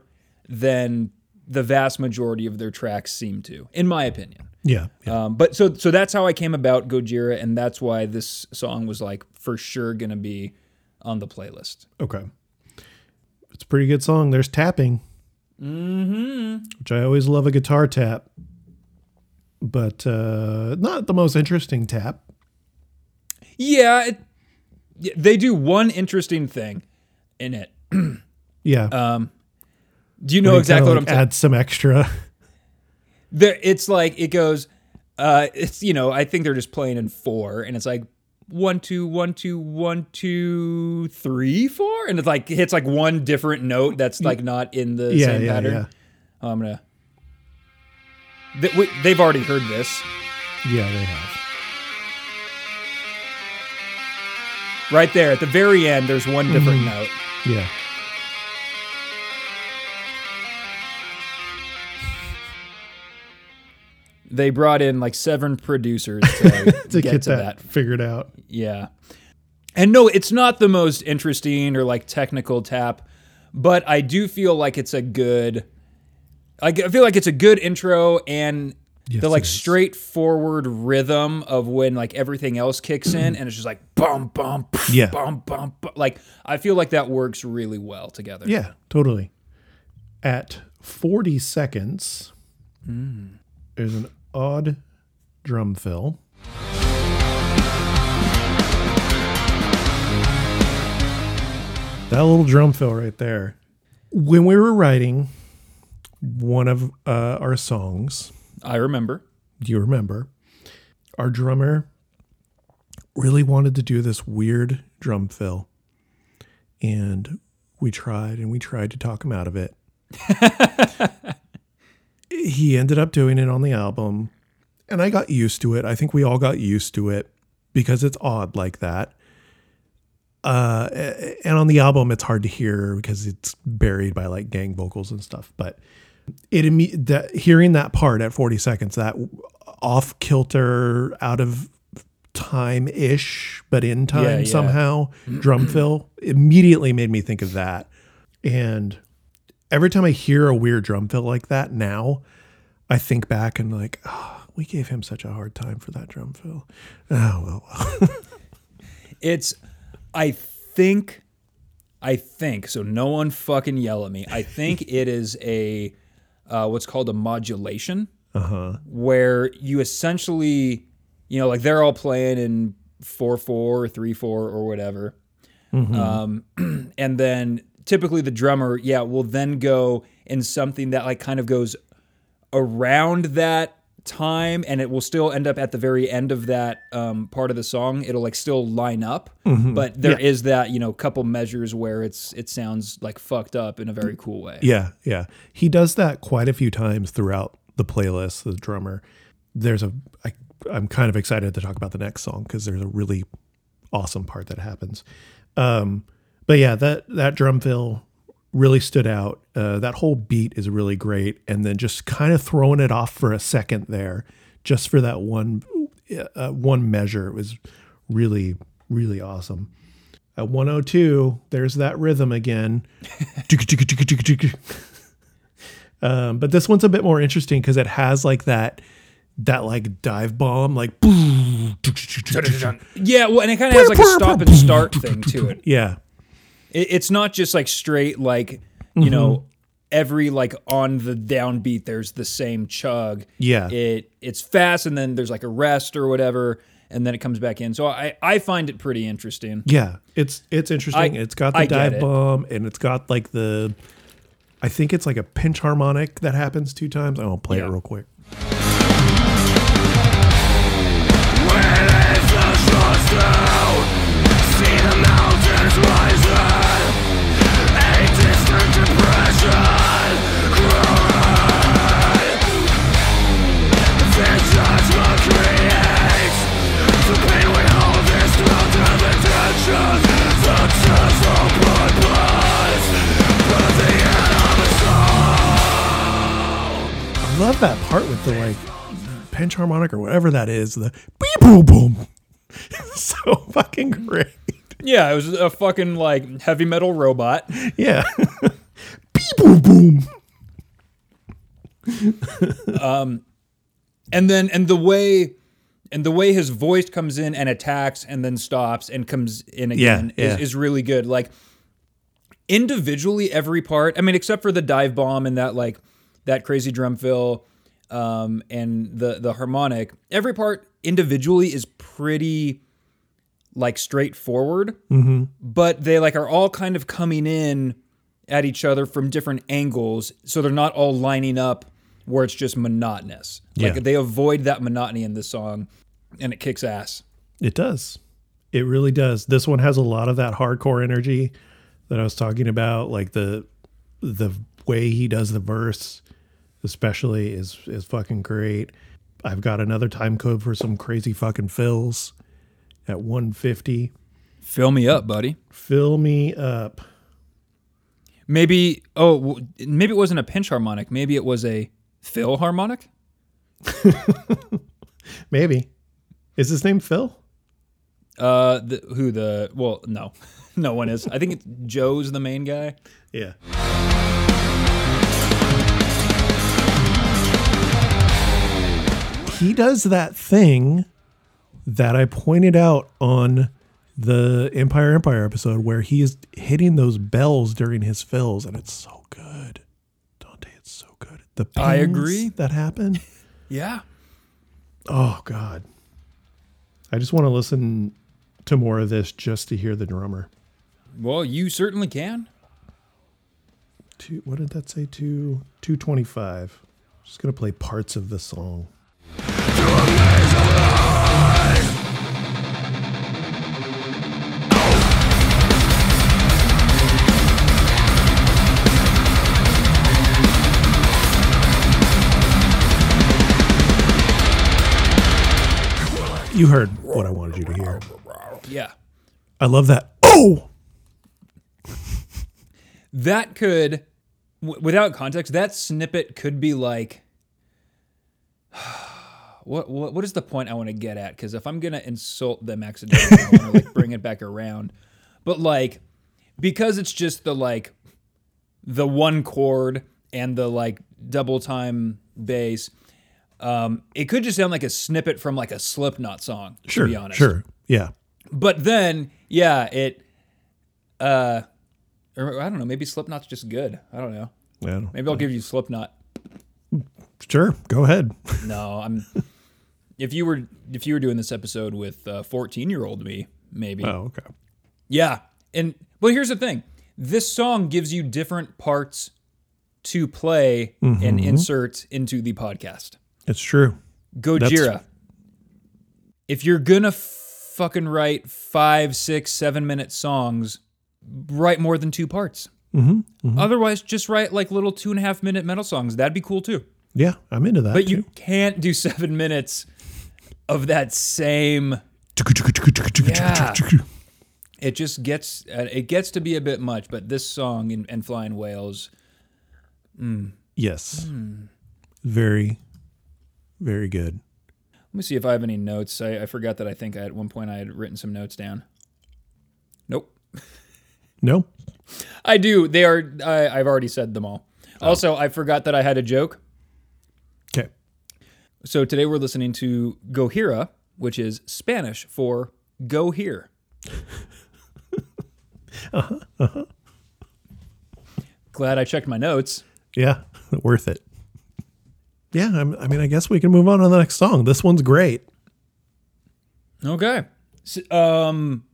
than the vast majority of their tracks seem to, in my opinion. Yeah. yeah. Um, but so so that's how I came about Gojira, and that's why this song was like for sure gonna be on the playlist. Okay. It's a pretty good song. There's tapping. Mm-hmm. Which I always love a guitar tap. But uh, not the most interesting tap. Yeah, it, they do one interesting thing in it. Yeah. Um, do you know exactly what I'm saying? Add some extra. There, it's like it goes. Uh, it's you know I think they're just playing in four, and it's like one two one two one two three four, and it's like hits like one different note that's like not in the yeah, same yeah, pattern. yeah. Oh, I'm gonna. Th- we, they've already heard this Yeah, they have. right there at the very end. There's one mm-hmm. different note. Yeah. They brought in like seven producers to, To get, get, to that, that. figured out. Yeah. And no, it's not the most interesting or like technical tap, but I do feel like it's a good. I feel like it's a good intro and Yes, the like straightforward rhythm of when like everything else kicks in and it's just like bum bum pff, Yeah. bum bum bum. like I feel like that works really well together. Yeah, totally. At 40 seconds, Hmm. there's an odd drum fill. That little drum fill right there. When we were writing one of uh, our songs, I remember. do you remember? Our drummer really wanted to do this weird drum fill. And we tried and we tried to talk him out of it. he ended up doing it on the album. And I got used to it. I think we all got used to it because it's odd like that. Uh, and on the album, it's hard to hear because it's buried by like gang vocals and stuff. But it that hearing that part at 40 seconds that off kilter out of time ish but in time Yeah, yeah. somehow drum fill immediately made me think of that and every time i hear a weird drum fill like that now i think back and like oh, we gave him such a hard time for that drum fill oh well It's, I think, I think, so no one fucking yell at me. I think it is a, uh, what's called a modulation, uh-huh where you essentially, you know, like they're all playing in 4 4 or 3 4 or whatever. Um, and then typically the drummer, yeah, will then go in something that like kind of goes around that time and it will still end up at the very end of that um, part of the song it'll like still line up but there is that you know couple measures where it's it sounds like fucked up in a very cool way Yeah, yeah. He does that quite a few times throughout the playlist, the drummer. There's a I I'm kind of excited to talk about the next song because there's a really awesome part that happens. Um, but yeah, that that drum fill really stood out. Uh, that whole beat is really great, and then just kind of throwing it off for a second there, just for that one uh, one measure, it was really really awesome. At 102, there's that rhythm again. um, but this one's a bit more interesting because it has like that that like dive bomb, like Yeah, well, and it kind of has like a stop and start thing to it. yeah, it. It's not just like straight, like, you Mm-hmm. know, every like on the downbeat, there's the same chug. Yeah. It It's fast and then there's like a rest or whatever, and then it comes back in. So I, I find it pretty interesting. yeah. It's it's interesting. I- it's got the I get dive it. bomb, and it's got like the, I think it's like a pinch harmonic that happens two times. I won't play Yeah. it real quick. I love that part with the like pinch harmonic or whatever that is. The beep boom boom. so fucking great. Yeah, it was a fucking like heavy metal robot. Yeah. beep boom boom. um, and then and the way and the way his voice comes in and attacks and then stops and comes in again yeah. Is, is really good. Like individually every part i mean except for the dive bomb and that like that crazy drum fill um, and the the harmonic every part individually is pretty like straightforward. But they like are all kind of coming in at each other from different angles so they're not all lining up where it's just monotonous like Yeah. they avoid that monotony in this song and it kicks ass It does. It really does. This one has a lot of that hardcore energy that I was talking about. Like the the way he does the verse, especially, is is fucking great. I've got another time code for some crazy fucking fills at 150. fill me up buddy Fill me up. maybe oh maybe it wasn't a pinch harmonic maybe it was a fill harmonic Maybe. Is his name Phil? uh the, who the well no no one is i think it's joe's the main guy Yeah. He does that thing that I pointed out on the Empire Empire episode where he is hitting those bells during his fills, and it's so good. Dante, it's so good. The I agree. that happen. yeah Oh God. I just want to listen to more of this just to hear the drummer. well you certainly can Two, what did that say? Two two twenty five. Just gonna play parts of the song. You heard what I wanted you to hear. yeah I love that. Oh, that could w- without context that snippet could be like what what, what is the point i want to get at because if i'm gonna insult them accidentally i want to like bring it back around but like because it's just the like the one chord and the like double time bass um it could just sound like a snippet from like a slipknot song sure, to be honest. sure, yeah. but then yeah it uh or i don't know maybe slipknot's just good. I don't know. Yeah. maybe i'll give you slipknot. Sure, go ahead. no i'm if you were if you were doing this episode with uh 14 year old me maybe. Oh, okay. yeah and well here's the thing. This song gives you different parts to play and insert into the podcast It's true. Gojira. If you're gonna fucking write five, six, seven minute songs, write more than two parts. Mm-hmm, mm-hmm. Otherwise, just write like little two and a half minute metal songs. That'd be cool too. Yeah, I'm into that. But you can't do seven minutes of that same Yeah. it just gets uh, it gets to be a bit much. But this song and, and Flying Whales, mm. Yes. Hmm. Very, very good. Let me see if I have any notes. I, I forgot that I think I, at one point I had written some notes down. Nope. No? I do. They are. I, I've already said them all. Also, I forgot that I had a joke. Okay. So today we're listening to Gohira, which is Spanish for "go here." Uh huh. Glad I checked my notes. Yeah, worth it. Yeah, I'm, I mean, I guess we can move on to the next song. This one's great. Okay. S- um,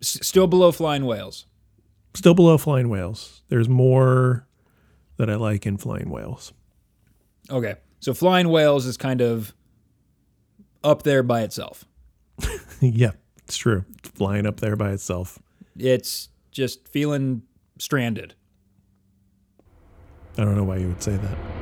s- still below Flying Whales. Still below Flying Whales. There's more that I like in Flying Whales. Okay. So Flying Whales is kind of up there by itself. yeah, it's true. It's flying up there by itself. It's just feeling stranded. I don't know why you would say that.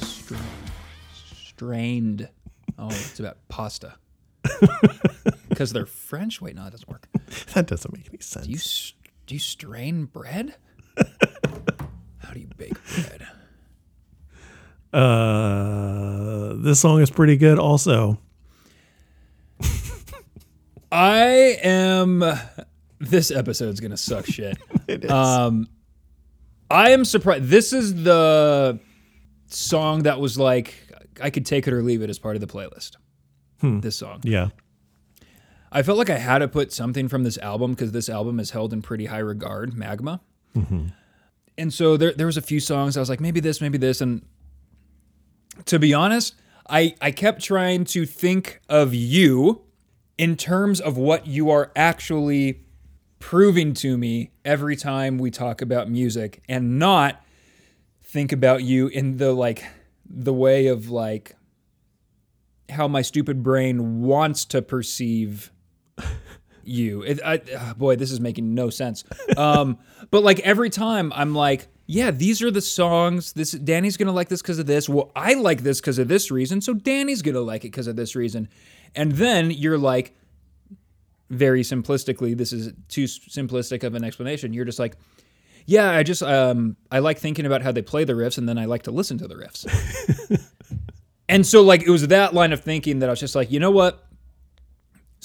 Stra- strained. Oh, it's about pasta. Because they're French. Wait, no, that doesn't work. That doesn't make any sense. Do you do you strain bread? How do you bake bread? Uh, this song is pretty good also. I am. This episode's gonna suck shit. It is. Um, I am surprised. This is the song that was like I could take it or leave it as part of the playlist. This song. yeah. I felt like I had to put something from this album because this album is held in pretty high regard, Magma. Mm-hmm. And so there, there was a few songs I was like, maybe this, maybe this. And to be honest, I, I kept trying to think of you in terms of what you are actually proving to me every time we talk about music and not think about you in the like the way of like how my stupid brain wants to perceive you. It, I, ah, boy, this is making no sense. Um, but like every time I'm like, yeah, these are the songs. This Danny's gonna like this because of this. Well, I like this because of this reason. So Danny's gonna like it because of this reason. And then you're like, very simplistically, this is too simplistic of an explanation. You're just like, yeah, I just um, I like thinking about how they play the riffs, and then I like to listen to the riffs. And so, like, it was that line of thinking that I was just like, you know what?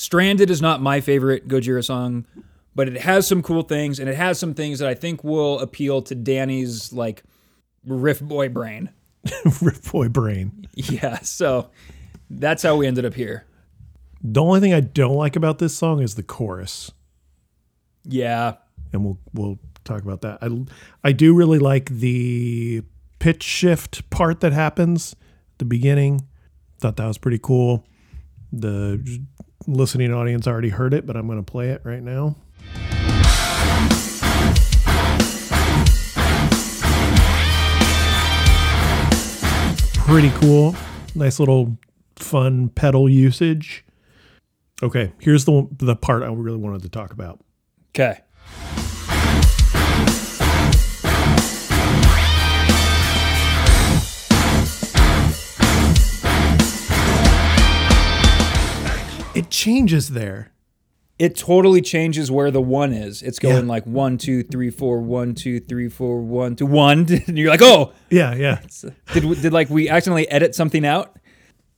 Stranded is not my favorite Gojira song, but it has some cool things, and it has some things that I think will appeal to Danny's, like, riff boy brain. riff Boy Brain. Yeah, so that's how we ended up here. The only thing I don't like about this song is the chorus. Yeah. and we'll we'll talk about that. I I do really like the pitch shift part that happens at the beginning. Thought that was pretty cool. The listening audience already heard it, but I'm going to play it right now. Pretty cool. Nice little fun pedal usage. Okay, here's the the part I really wanted to talk about. Okay. Changes there. It totally changes where the one is. It's going Yeah. like one, two, three, four, one, two, three, four, one, two, one. And you're like, oh, Yeah, yeah. Uh, did, did like we accidentally edit something out?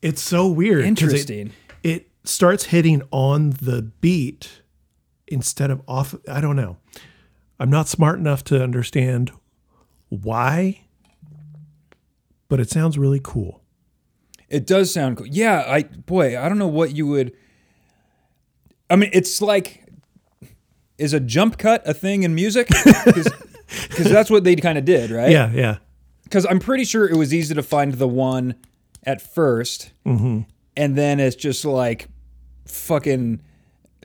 It's so weird. 'cause it- Interesting. It, starts hitting on the beat instead of off. I don't know. I'm not smart enough to understand why, but it sounds really cool. It does sound cool. Yeah, I boy, I don't know what you would. I mean, it's like, is a jump cut a thing in music? Because that's what they kind of did, right? Yeah, yeah. Because I'm pretty sure it was easy to find the one at 1st mm-hmm. and then it's just like fucking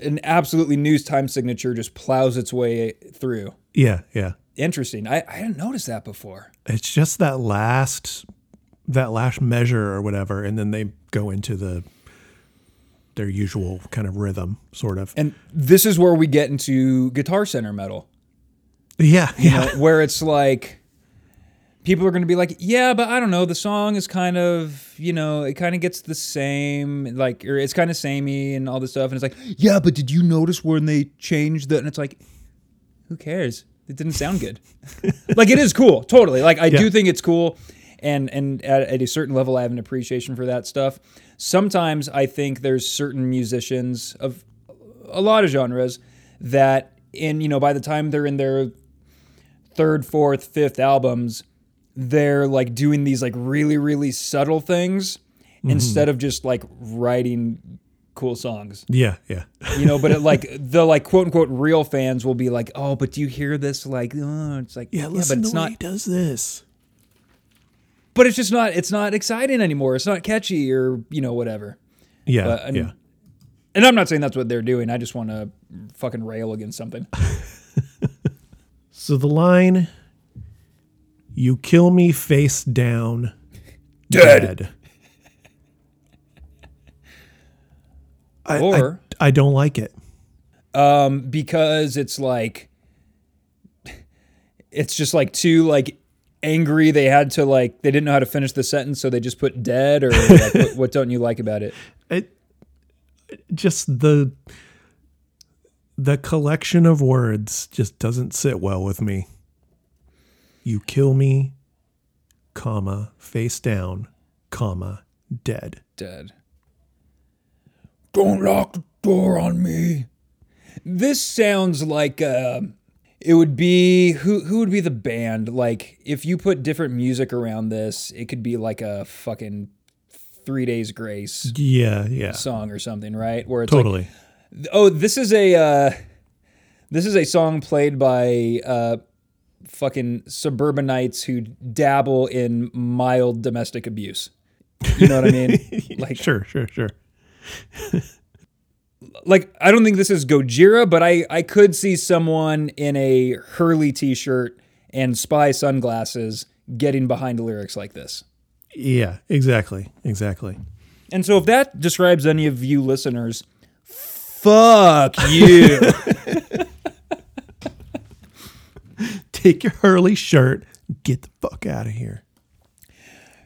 an absolutely news time signature just plows its way through. Yeah, yeah. Interesting. I, I didn't notice that before. It's just that last that last measure or whatever, and then they go into the their usual kind of rhythm, sort of. And this is where we get into guitar center metal. Yeah, you yeah. know, where it's like people are going to be like, yeah, but I don't know. The song is kind of, you know, it kind of gets the same, like, or it's kind of samey and all this stuff. And it's like, yeah, but did you notice when they changed that? And it's like, who cares? It didn't sound good. like, it is cool, totally. Like, I Yeah. do think it's cool. And, and at, at a certain level, I have an appreciation for that stuff. Sometimes I think there's certain musicians of a lot of genres that, in, you know, by the time they're in their third, fourth, fifth albums, they're like doing these like really, really subtle things mm-hmm. instead of just like writing cool songs. Yeah, yeah. You know, but it, like the like quote unquote real fans will be like, oh, but do you hear this? Like, oh, it's like, Yeah, listen but it's not. does this. But it's just not. It's not exciting anymore. It's not catchy or you know whatever. Yeah, But, and- yeah. And I'm not saying that's what they're doing. I just want to fucking rail against something. So the line You kill me face down Dead. I, I- Or- I don't like it. um, because it's like it's just like too like angry. They had to like they didn't know how to finish the sentence, so they just put dead. Or like, what, what don't you like about it? it just the the collection of words just doesn't sit well with me. You kill me, comma, face down, comma, dead. Dead. Don't lock the door on me. This sounds like uh, it would be who who would be the band? Like if you put different music around this, it could be like a fucking Three Days Grace Yeah, yeah. song or something, right? Where it's like Totally. Oh, this is a uh, this is a song played by uh, fucking suburbanites who dabble in mild domestic abuse. You know what I mean? like, sure, sure, sure. like I don't think this is Gojira, but I I could see someone in a Hurley t-shirt and spy sunglasses getting behind lyrics like this. Yeah, exactly. Exactly. And so if that describes any of you listeners, fuck you. Take your Hurley shirt, get the fuck out of here.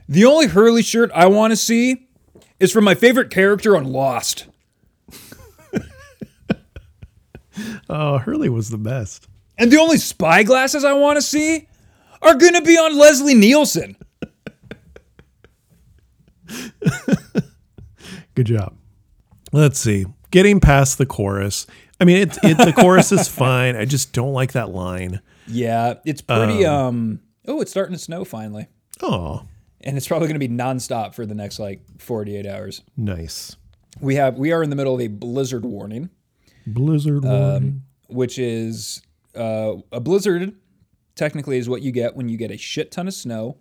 The only Hurley shirt I want to see is from my favorite character on Lost. Oh, Hurley was the best. And the only spy glasses I want to see are going to be on Leslie Nielsen. Good job. Let's see. Getting past the chorus. I mean, it, it the chorus is fine. I just don't like that line. Yeah, it's pretty um, oh, it's starting to snow finally. Oh, And it's probably going to be nonstop for the next like 48 hours. nice. We have we are in the middle of a blizzard warning, Blizzard warning. which is uh, a blizzard technically is what you get when you get a shit ton of snow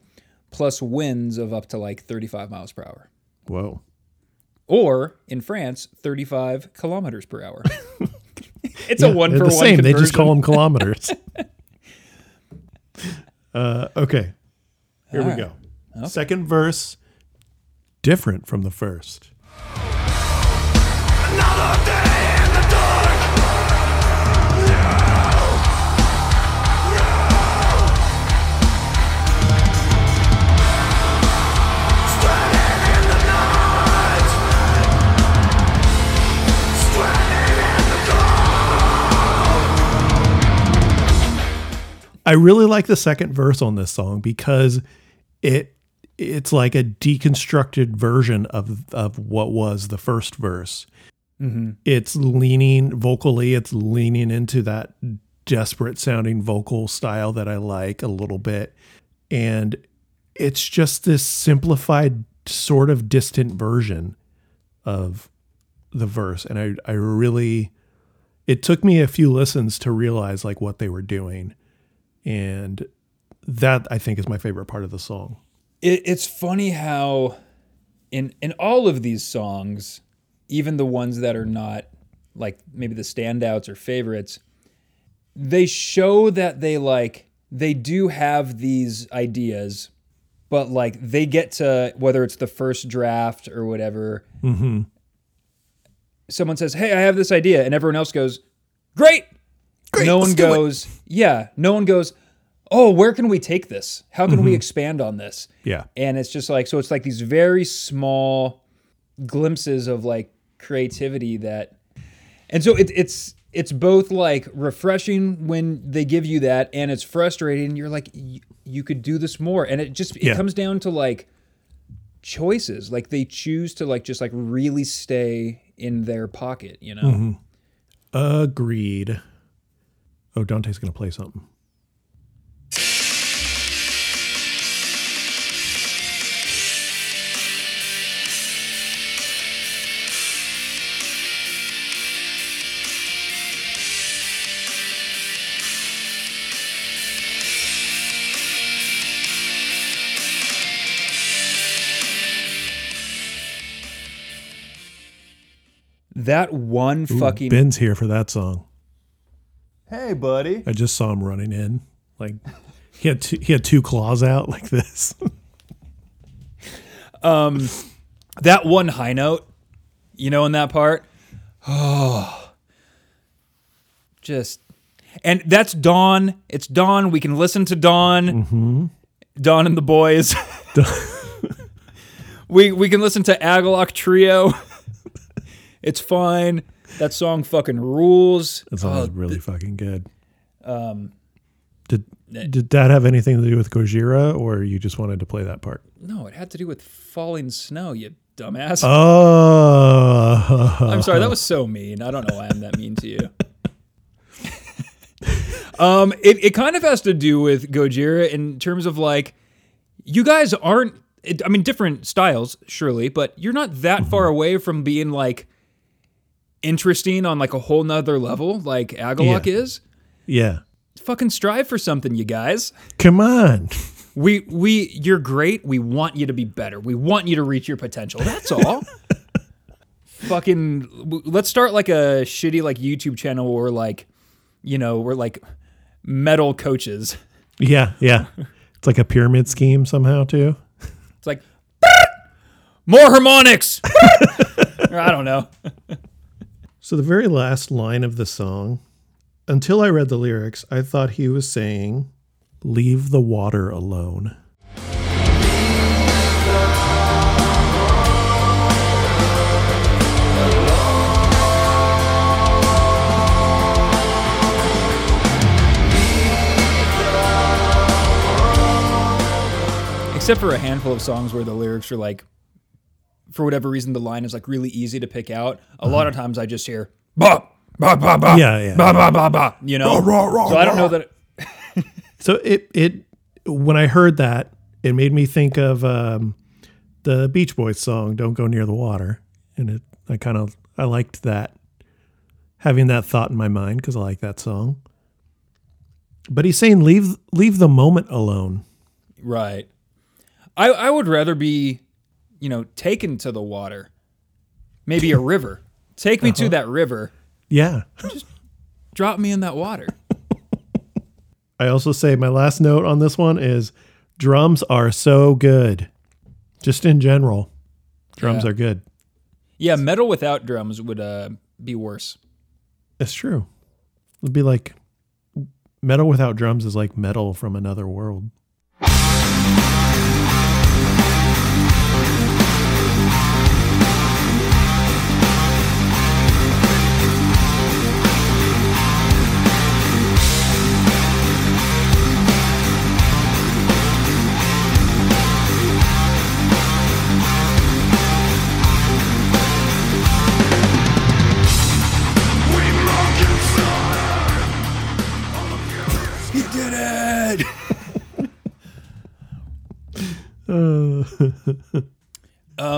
plus winds of up to like 35 miles per hour. Whoa. or in France, 35 kilometers per hour. it's a one for the one same. They just call them kilometers. uh, okay. Here we All go. right. Second verse, different from the first. Another day I really like the second verse on this song because it it's like a deconstructed version of of what was the first verse. Mm-hmm. It's leaning vocally, it's leaning into that desperate sounding vocal style that I like a little bit. And it's just this simplified, sort of distant version of the verse. And I, I really, it took me a few listens to realize like what they were doing. And that I think is my favorite part of the song. It, it's funny how in in all of these songs, even the ones that are not like maybe the standouts or favorites, they show that they like they do have these ideas but like they get to whether it's the first draft or whatever mm-hmm. someone says hey i have this idea and everyone else goes great, Great, no one do it." goes yeah no one goes oh where can we take this how can we expand on this Yeah. and it's just like so it's like these very small glimpses of like creativity that and so it, it's it's both like refreshing when they give you that and it's frustrating you're like you could do this more and it just it Yeah. comes down to like choices like they choose to like just like really stay in their pocket you know Mm-hmm. Agreed. Oh, Dante's gonna play something. that one Ooh, fucking Ben's here for that song. Hey buddy I just saw him running in. Like he had two, he had two claws out like this. Um, that one high note, you know, in that part. Oh, just, and that's Dawn. It's Dawn. We can listen to Dawn. Dawn and the boys. we we can listen to Agalloch Trio. it's fine. That song fucking rules. That song Oh, is really fucking good. Um, did did that have anything to do with Gojira, or you just wanted to play that part? no, it had to do with falling snow. You dumbass. Oh, I'm sorry, that was so mean. I don't know why I'm that mean to you. um, it, it kind of has to do with Gojira in terms of like, you guys aren't. It, I mean, different styles, surely, but you're not that far away from being like interesting on like a whole nother level, like Agalloch Yeah. is. yeah. Fucking strive for something, you guys. Come on. We we you're great. We want you to be better. We want you to reach your potential. That's all. Fucking let's start like a shitty like YouTube channel where we're like, you know, we're like metal coaches. Yeah, yeah. It's like a pyramid scheme somehow too. It's like more harmonics. I don't know. So the very last line of the song, until I read the lyrics, I thought he was saying, "Leave the water alone." Except for a handful of songs where the lyrics are like, for whatever reason, the line is like really easy to pick out. A lot of times I just hear ba ba ba ba Yeah, yeah. ba ba ba ba. You know, so I don't know that. So it it when I heard that, it made me think of um, the Beach Boys song "Don't Go Near the Water," and it I kind of I liked that having that thought in my mind because I like that song. But he's saying leave leave the moment alone. Right. I I would rather be, you know, taken to the water. Maybe a river. Take me to that river. Yeah. Just drop me in that water. I also say my last note on this one is drums are so good. Just in general, drums Yeah. are good. Yeah, metal without drums would uh, be worse. It's true. It'd be like metal without drums is like metal from another world.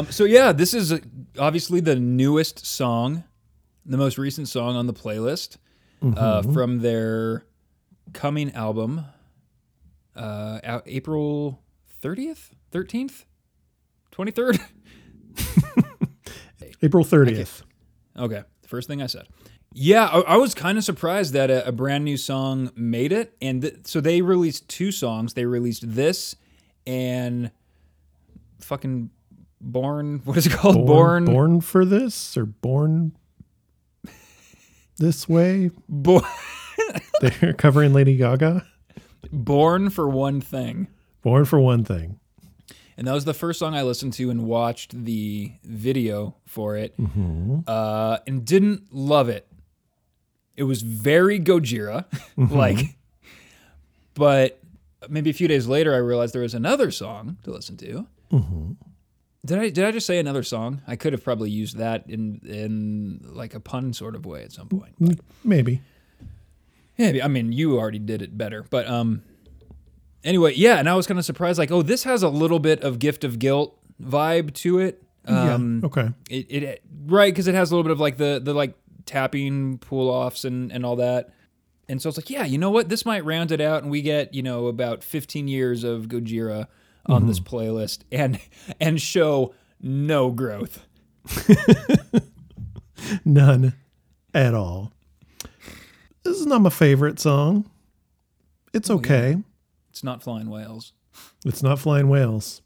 Um, so yeah, this is uh, obviously the newest song, the most recent song on the playlist uh, from their coming album, uh, out April thirtieth, thirteenth, twenty third. April 30th. Okay, the first thing I said. Yeah, I, I was kind of surprised that a, a brand new song made it, and th- so they released two songs. They released this and fucking born. What is it called? Born. born for this or born this way. Bo- They're covering Lady Gaga. born for one thing. Born for one thing. And that was the first song I listened to and watched the video for it, mm-hmm. uh, and didn't love it. It was very Gojira, mm-hmm. like, but maybe a few days later, I realized there was another song to listen to. Mm-hmm. Did I did I just say another song? I could have probably used that in in like a pun sort of way at some point. But Maybe. yeah, I mean, you already did it better, but um, anyway, yeah. And I was kind of surprised, like, oh, this has a little bit of gift of guilt vibe to it. Um, yeah. Okay. it, it right because it has a little bit of like the the like tapping pull offs and and all that and so it's like yeah you know what this might round it out and we get you know about 15 years of gojira on this playlist and and show no growth None at all. This is not my favorite song. It's okay. it's not flying whales It's not Flying Whales.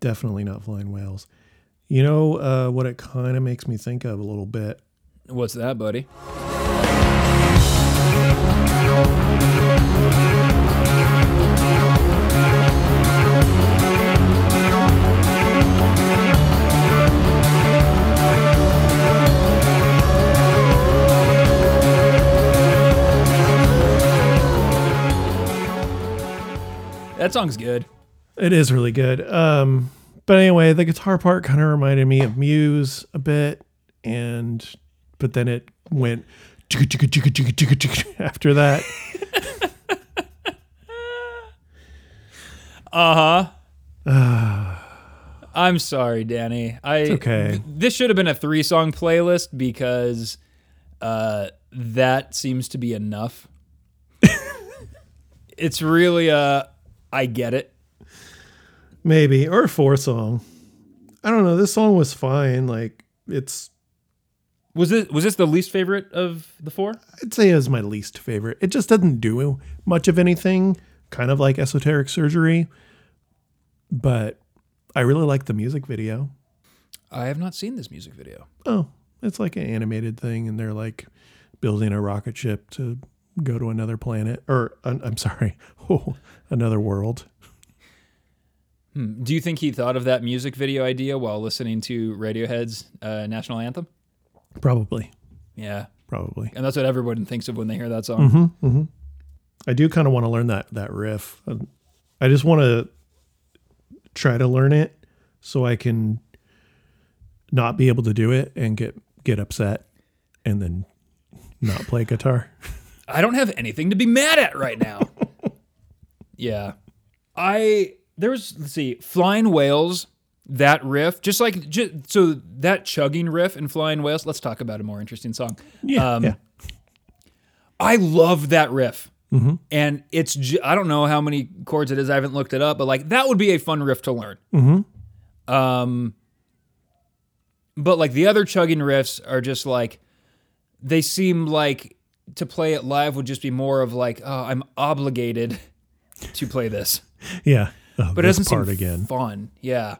Definitely not Flying Whales. You know uh, what it kind of makes me think of a little bit? what's that buddy that song's good It is really good. Um, but anyway, the guitar part kind of reminded me of Muse a bit, and but then it went after that. Uh huh. I'm sorry, Danny. I okay. th- this should have been a three song playlist because uh, that seems to be enough. it's really uh I get it. Maybe or a four song. I don't know. This song was fine. Like it's, Was it was this the least favorite of the four? I'd say, it was my least favorite. It just doesn't do much of anything. Kind of like esoteric surgery, but I really like the music video. I have not seen this music video. Oh, it's like an animated thing, and they're like building a rocket ship to go to another planet, or I'm I'm sorry, oh, another world. Hmm. Do you think he thought of that music video idea while listening to Radiohead's uh, national anthem? Probably, Yeah, probably. and that's what everyone thinks of when they hear that song. I do kind of want to learn that that riff. Um, I just want to try to learn it so I can not be able to do it and get get upset and then not play guitar. I don't have anything to be mad at right now. yeah. I there was let's see, Flying Whales, that riff, just like ju- so that chugging riff in Flying Whales, let's talk about a more interesting song. Yeah, Um, yeah. I love that riff. And it's ju- I don't know how many chords it is. I haven't looked it up, but like that would be a fun riff to learn. Hmm. Um but like the other chugging riffs are just like they seem like to play it live would just be more of like, oh, I'm obligated to play this. yeah. Oh, But it doesn't part seem again. fun. Yeah.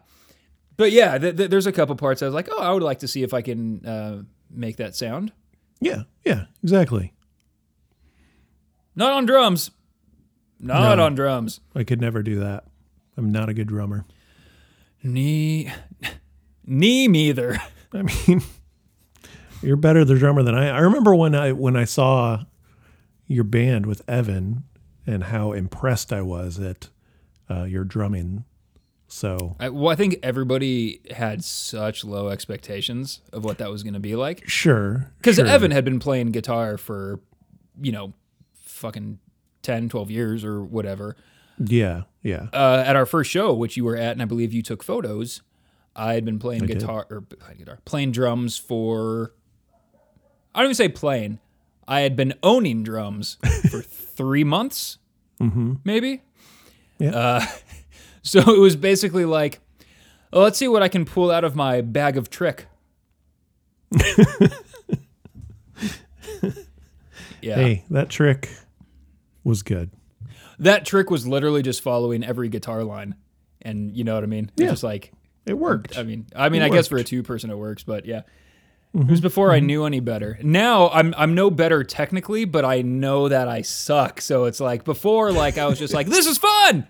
But yeah, th- th- there's a couple parts I was like, oh, I would like to see if I can uh, make that sound. Yeah, yeah, exactly. Not on drums. Not No. on drums. I could never do that. I'm not a good drummer. Knee, knee neither. I mean, you're better the drummer than I. I remember when I when I saw your band with Evan and how impressed I was at uh, your drumming. So I, well, I think everybody had such low expectations of what that was going to be like. sure, Because sure. Evan had been playing guitar for, you know, fucking 10, 12 years or whatever. yeah, yeah, Uh, at our first show, which you were at, and I believe you took photos, I had been playing did. guitar or playing guitar, playing drums for. I don't even say playing. I had been owning drums for three months, maybe. Yeah. Uh, so it was basically like, oh, let's see what I can pull out of my bag of trick. Yeah. Hey, that trick was good. That trick was literally just following every guitar line. And you know what I mean? It's Yeah. just like It worked. I mean, I mean, It I guess for a two person it works, but yeah. It was before I knew any better. Now I'm I'm no better technically, but I know that I suck. So it's like before, like I was just like, this is fun,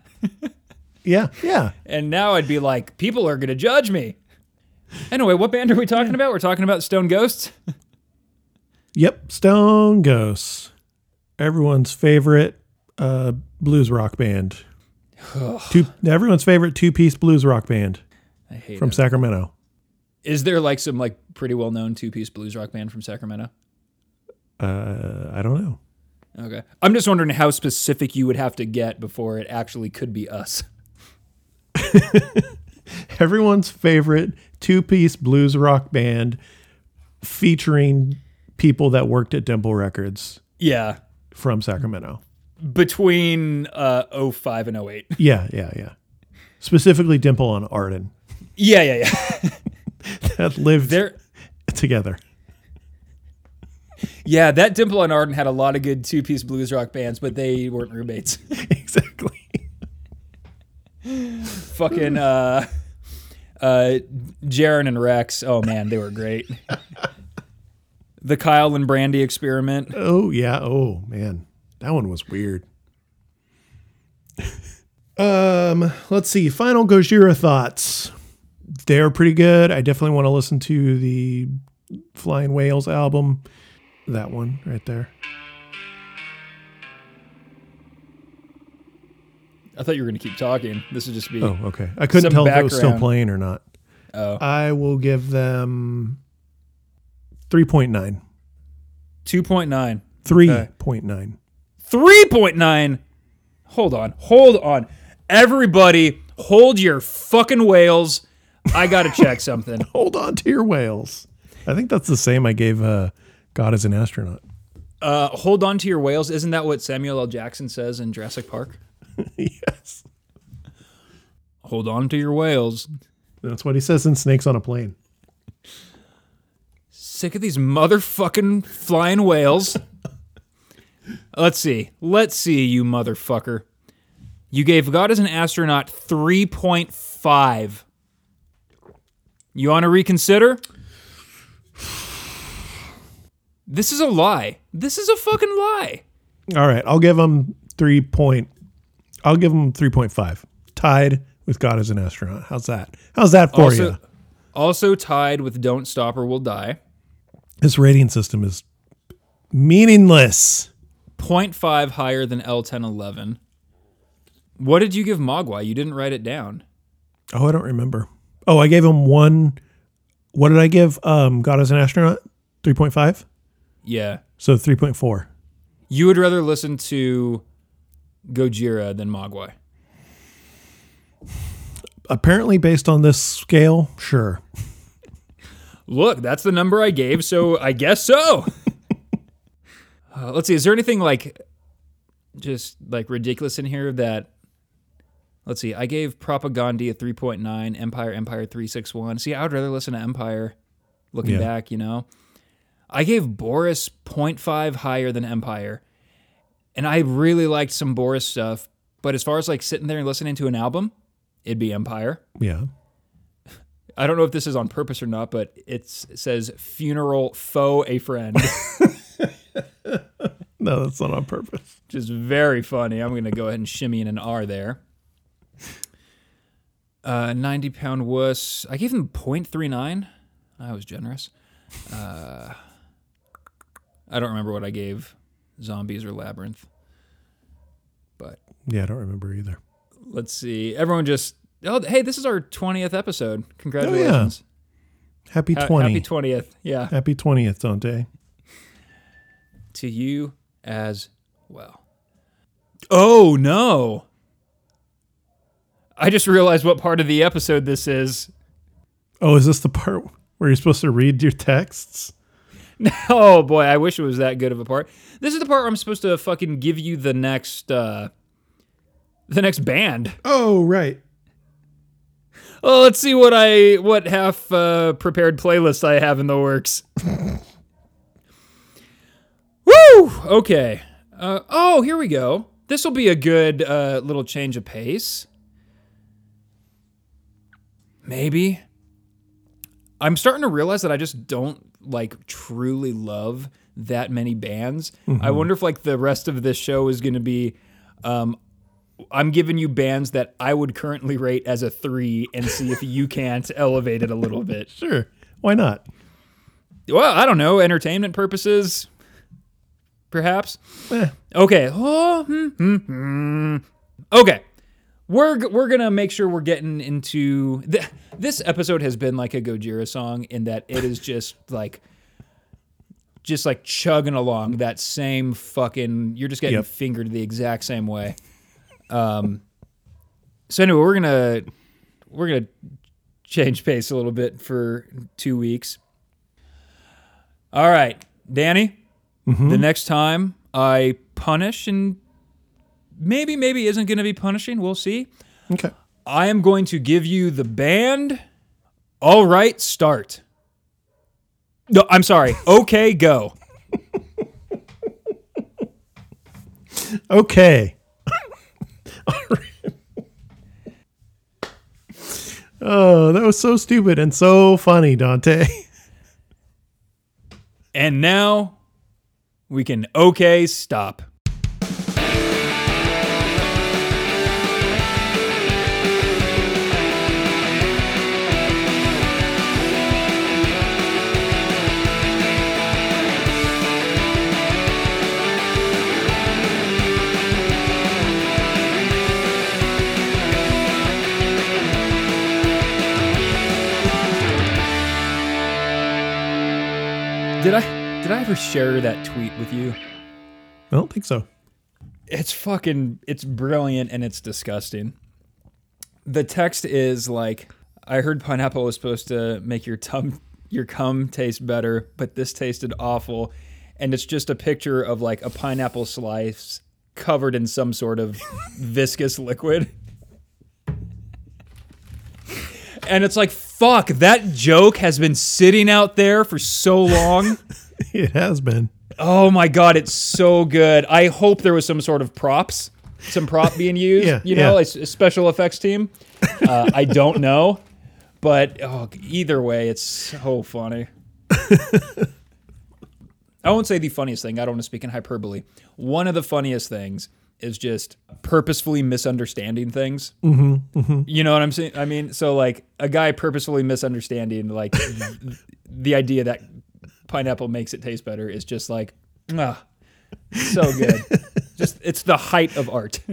yeah, yeah. and now I'd be like, people are gonna judge me. Anyway, what band are we talking about? We're talking about Stone Ghosts. Yep, Stone Ghosts. Everyone's favorite uh, blues rock band. two, everyone's favorite two-piece blues rock band I hate from it. Sacramento. Is there like some like pretty well known two piece blues rock band from Sacramento? Uh, I don't know. Okay, I'm just wondering how specific you would have to get before it actually could be us. Everyone's favorite two-piece blues rock band featuring people that worked at Dimple Records Yeah, from Sacramento. between uh 05 and 08. Yeah, yeah, yeah. Specifically Dimple and Arden Yeah, yeah, yeah. that lived There together. Yeah, that Dimple and Arden had a lot of good two piece blues rock bands, but they weren't roommates. exactly. Fucking uh uh Jaron and Rex. Oh man, they were great. the Kyle and Brandy experiment. Oh yeah. Oh man, that one was weird. um, let's see. Final Gojira thoughts. They're pretty good. I definitely want to listen to the Flying Whales album. That one right there. I thought you were gonna keep talking. This would just be Oh, okay. I couldn't tell if it was still playing or not. oh. I will give them three point nine. 2.9. Three point nine. 3.9. Hold on. Hold on. Everybody, hold your fucking whales. I gotta check something. Hold on to your whales. I think that's the same I gave uh, God Is an Astronaut. Uh, hold on to your whales. Isn't that what Samuel L. Jackson says in Jurassic Park? yes. Hold on to your whales. That's what he says in Snakes on a Plane. Sick of these motherfucking flying whales. Let's see. Let's see, you motherfucker. You gave God Is an Astronaut 3.5. You want to reconsider? This is a lie. This is a fucking lie. All right, I'll give him three point. I'll give him three point five, tied with God Is an Astronaut. How's that? How's that for Also, you? also tied with Don't Stop or We'll Die. This rating system is meaningless. 0.5 higher than L1011. What did you give Mogwai? You didn't write it down. Oh, I don't remember. Oh, I gave him one. What did I give? Um, God Is an Astronaut, three point five. Yeah. So three point four. You would rather listen to Gojira than Mogwai. Apparently, based on this scale, sure. Look, that's the number I gave, so I guess so. Uh, let's see. Is there anything like just like ridiculous in here that? Let's see. I gave Propagandhi a 3.9, Empire Empire 361. See, I would rather listen to Empire looking Yeah. back, you know. I gave Boris 0.5 higher than Empire. And I really liked some Boris stuff, but as far as like sitting there and listening to an album, it'd be Empire. Yeah. I don't know if this is on purpose or not, but it's, it says funeral faux a friend, No, that's not on purpose. Just very funny. I'm going to go ahead and shimmy in an R there. Uh, 90 pound wuss. I gave him 0.39. I was generous. Uh, I don't remember what I gave zombies or labyrinth, but Yeah, I don't remember either. let's see. Everyone just, oh, hey, this is our 20th episode. Congratulations. Happy Ha- twenty. Happy 20th. Yeah. Happy twentieth, Dante. to you as well. Oh no. I just realized what part of the episode this is. Oh, is this the part where you're supposed to read your texts? Oh boy, I wish it was that good of a part. This is the part where I'm supposed to fucking give you the next uh the next band. Oh, right. Oh, let's see what I what half uh, prepared playlist I have in the works. Whew. Okay. Uh, oh, here we go. This will be a good uh, little change of pace. Maybe. I'm starting to realize that I just don't like truly love that many bands. I wonder if like the rest of this show is going to be um I'm giving you bands that I would currently rate as a 3 and see if you can't elevate it a little bit. Sure. Why not? Well, I don't know, entertainment purposes perhaps. Eh, Okay. Oh, hmm, hmm, hmm. Okay. We're, we're gonna make sure we're getting into th- this episode has been like a Gojira song in that it is just like just like chugging along that same fucking you're just getting Yep. fingered the exact same way. Um so anyway, we're gonna we're gonna change pace a little bit for two weeks. All right, Danny the next time I punish and maybe maybe isn't going to be punishing, we'll see. okay. I am going to give you the band. All right, start. No, I'm sorry. Okay, go. Okay. oh, that was so stupid and so funny, Dante. And now we can okay stop. Did I did I ever share that tweet with you? I don't think so. it's fucking it's brilliant and it's disgusting. The text is like I heard pineapple was supposed to make your tum your cum taste better, but this tasted awful. And it's just a picture of like a pineapple slice covered in some sort of viscous liquid. And it's like, fuck, that joke has been sitting out there for so long. It has been. Oh my god, it's so good. I hope there was some sort of props, some prop being used. Yeah, you know, yeah. a, special effects team. Uh, I don't know, but oh, either way, it's so funny. I won't say the funniest thing. I don't want to speak in hyperbole. One of the funniest things is just purposefully misunderstanding things. Mm-hmm, You know what I'm saying? I mean, so like a guy purposefully misunderstanding like the idea that pineapple makes it taste better is just like, ah, so good. just it's the height of art.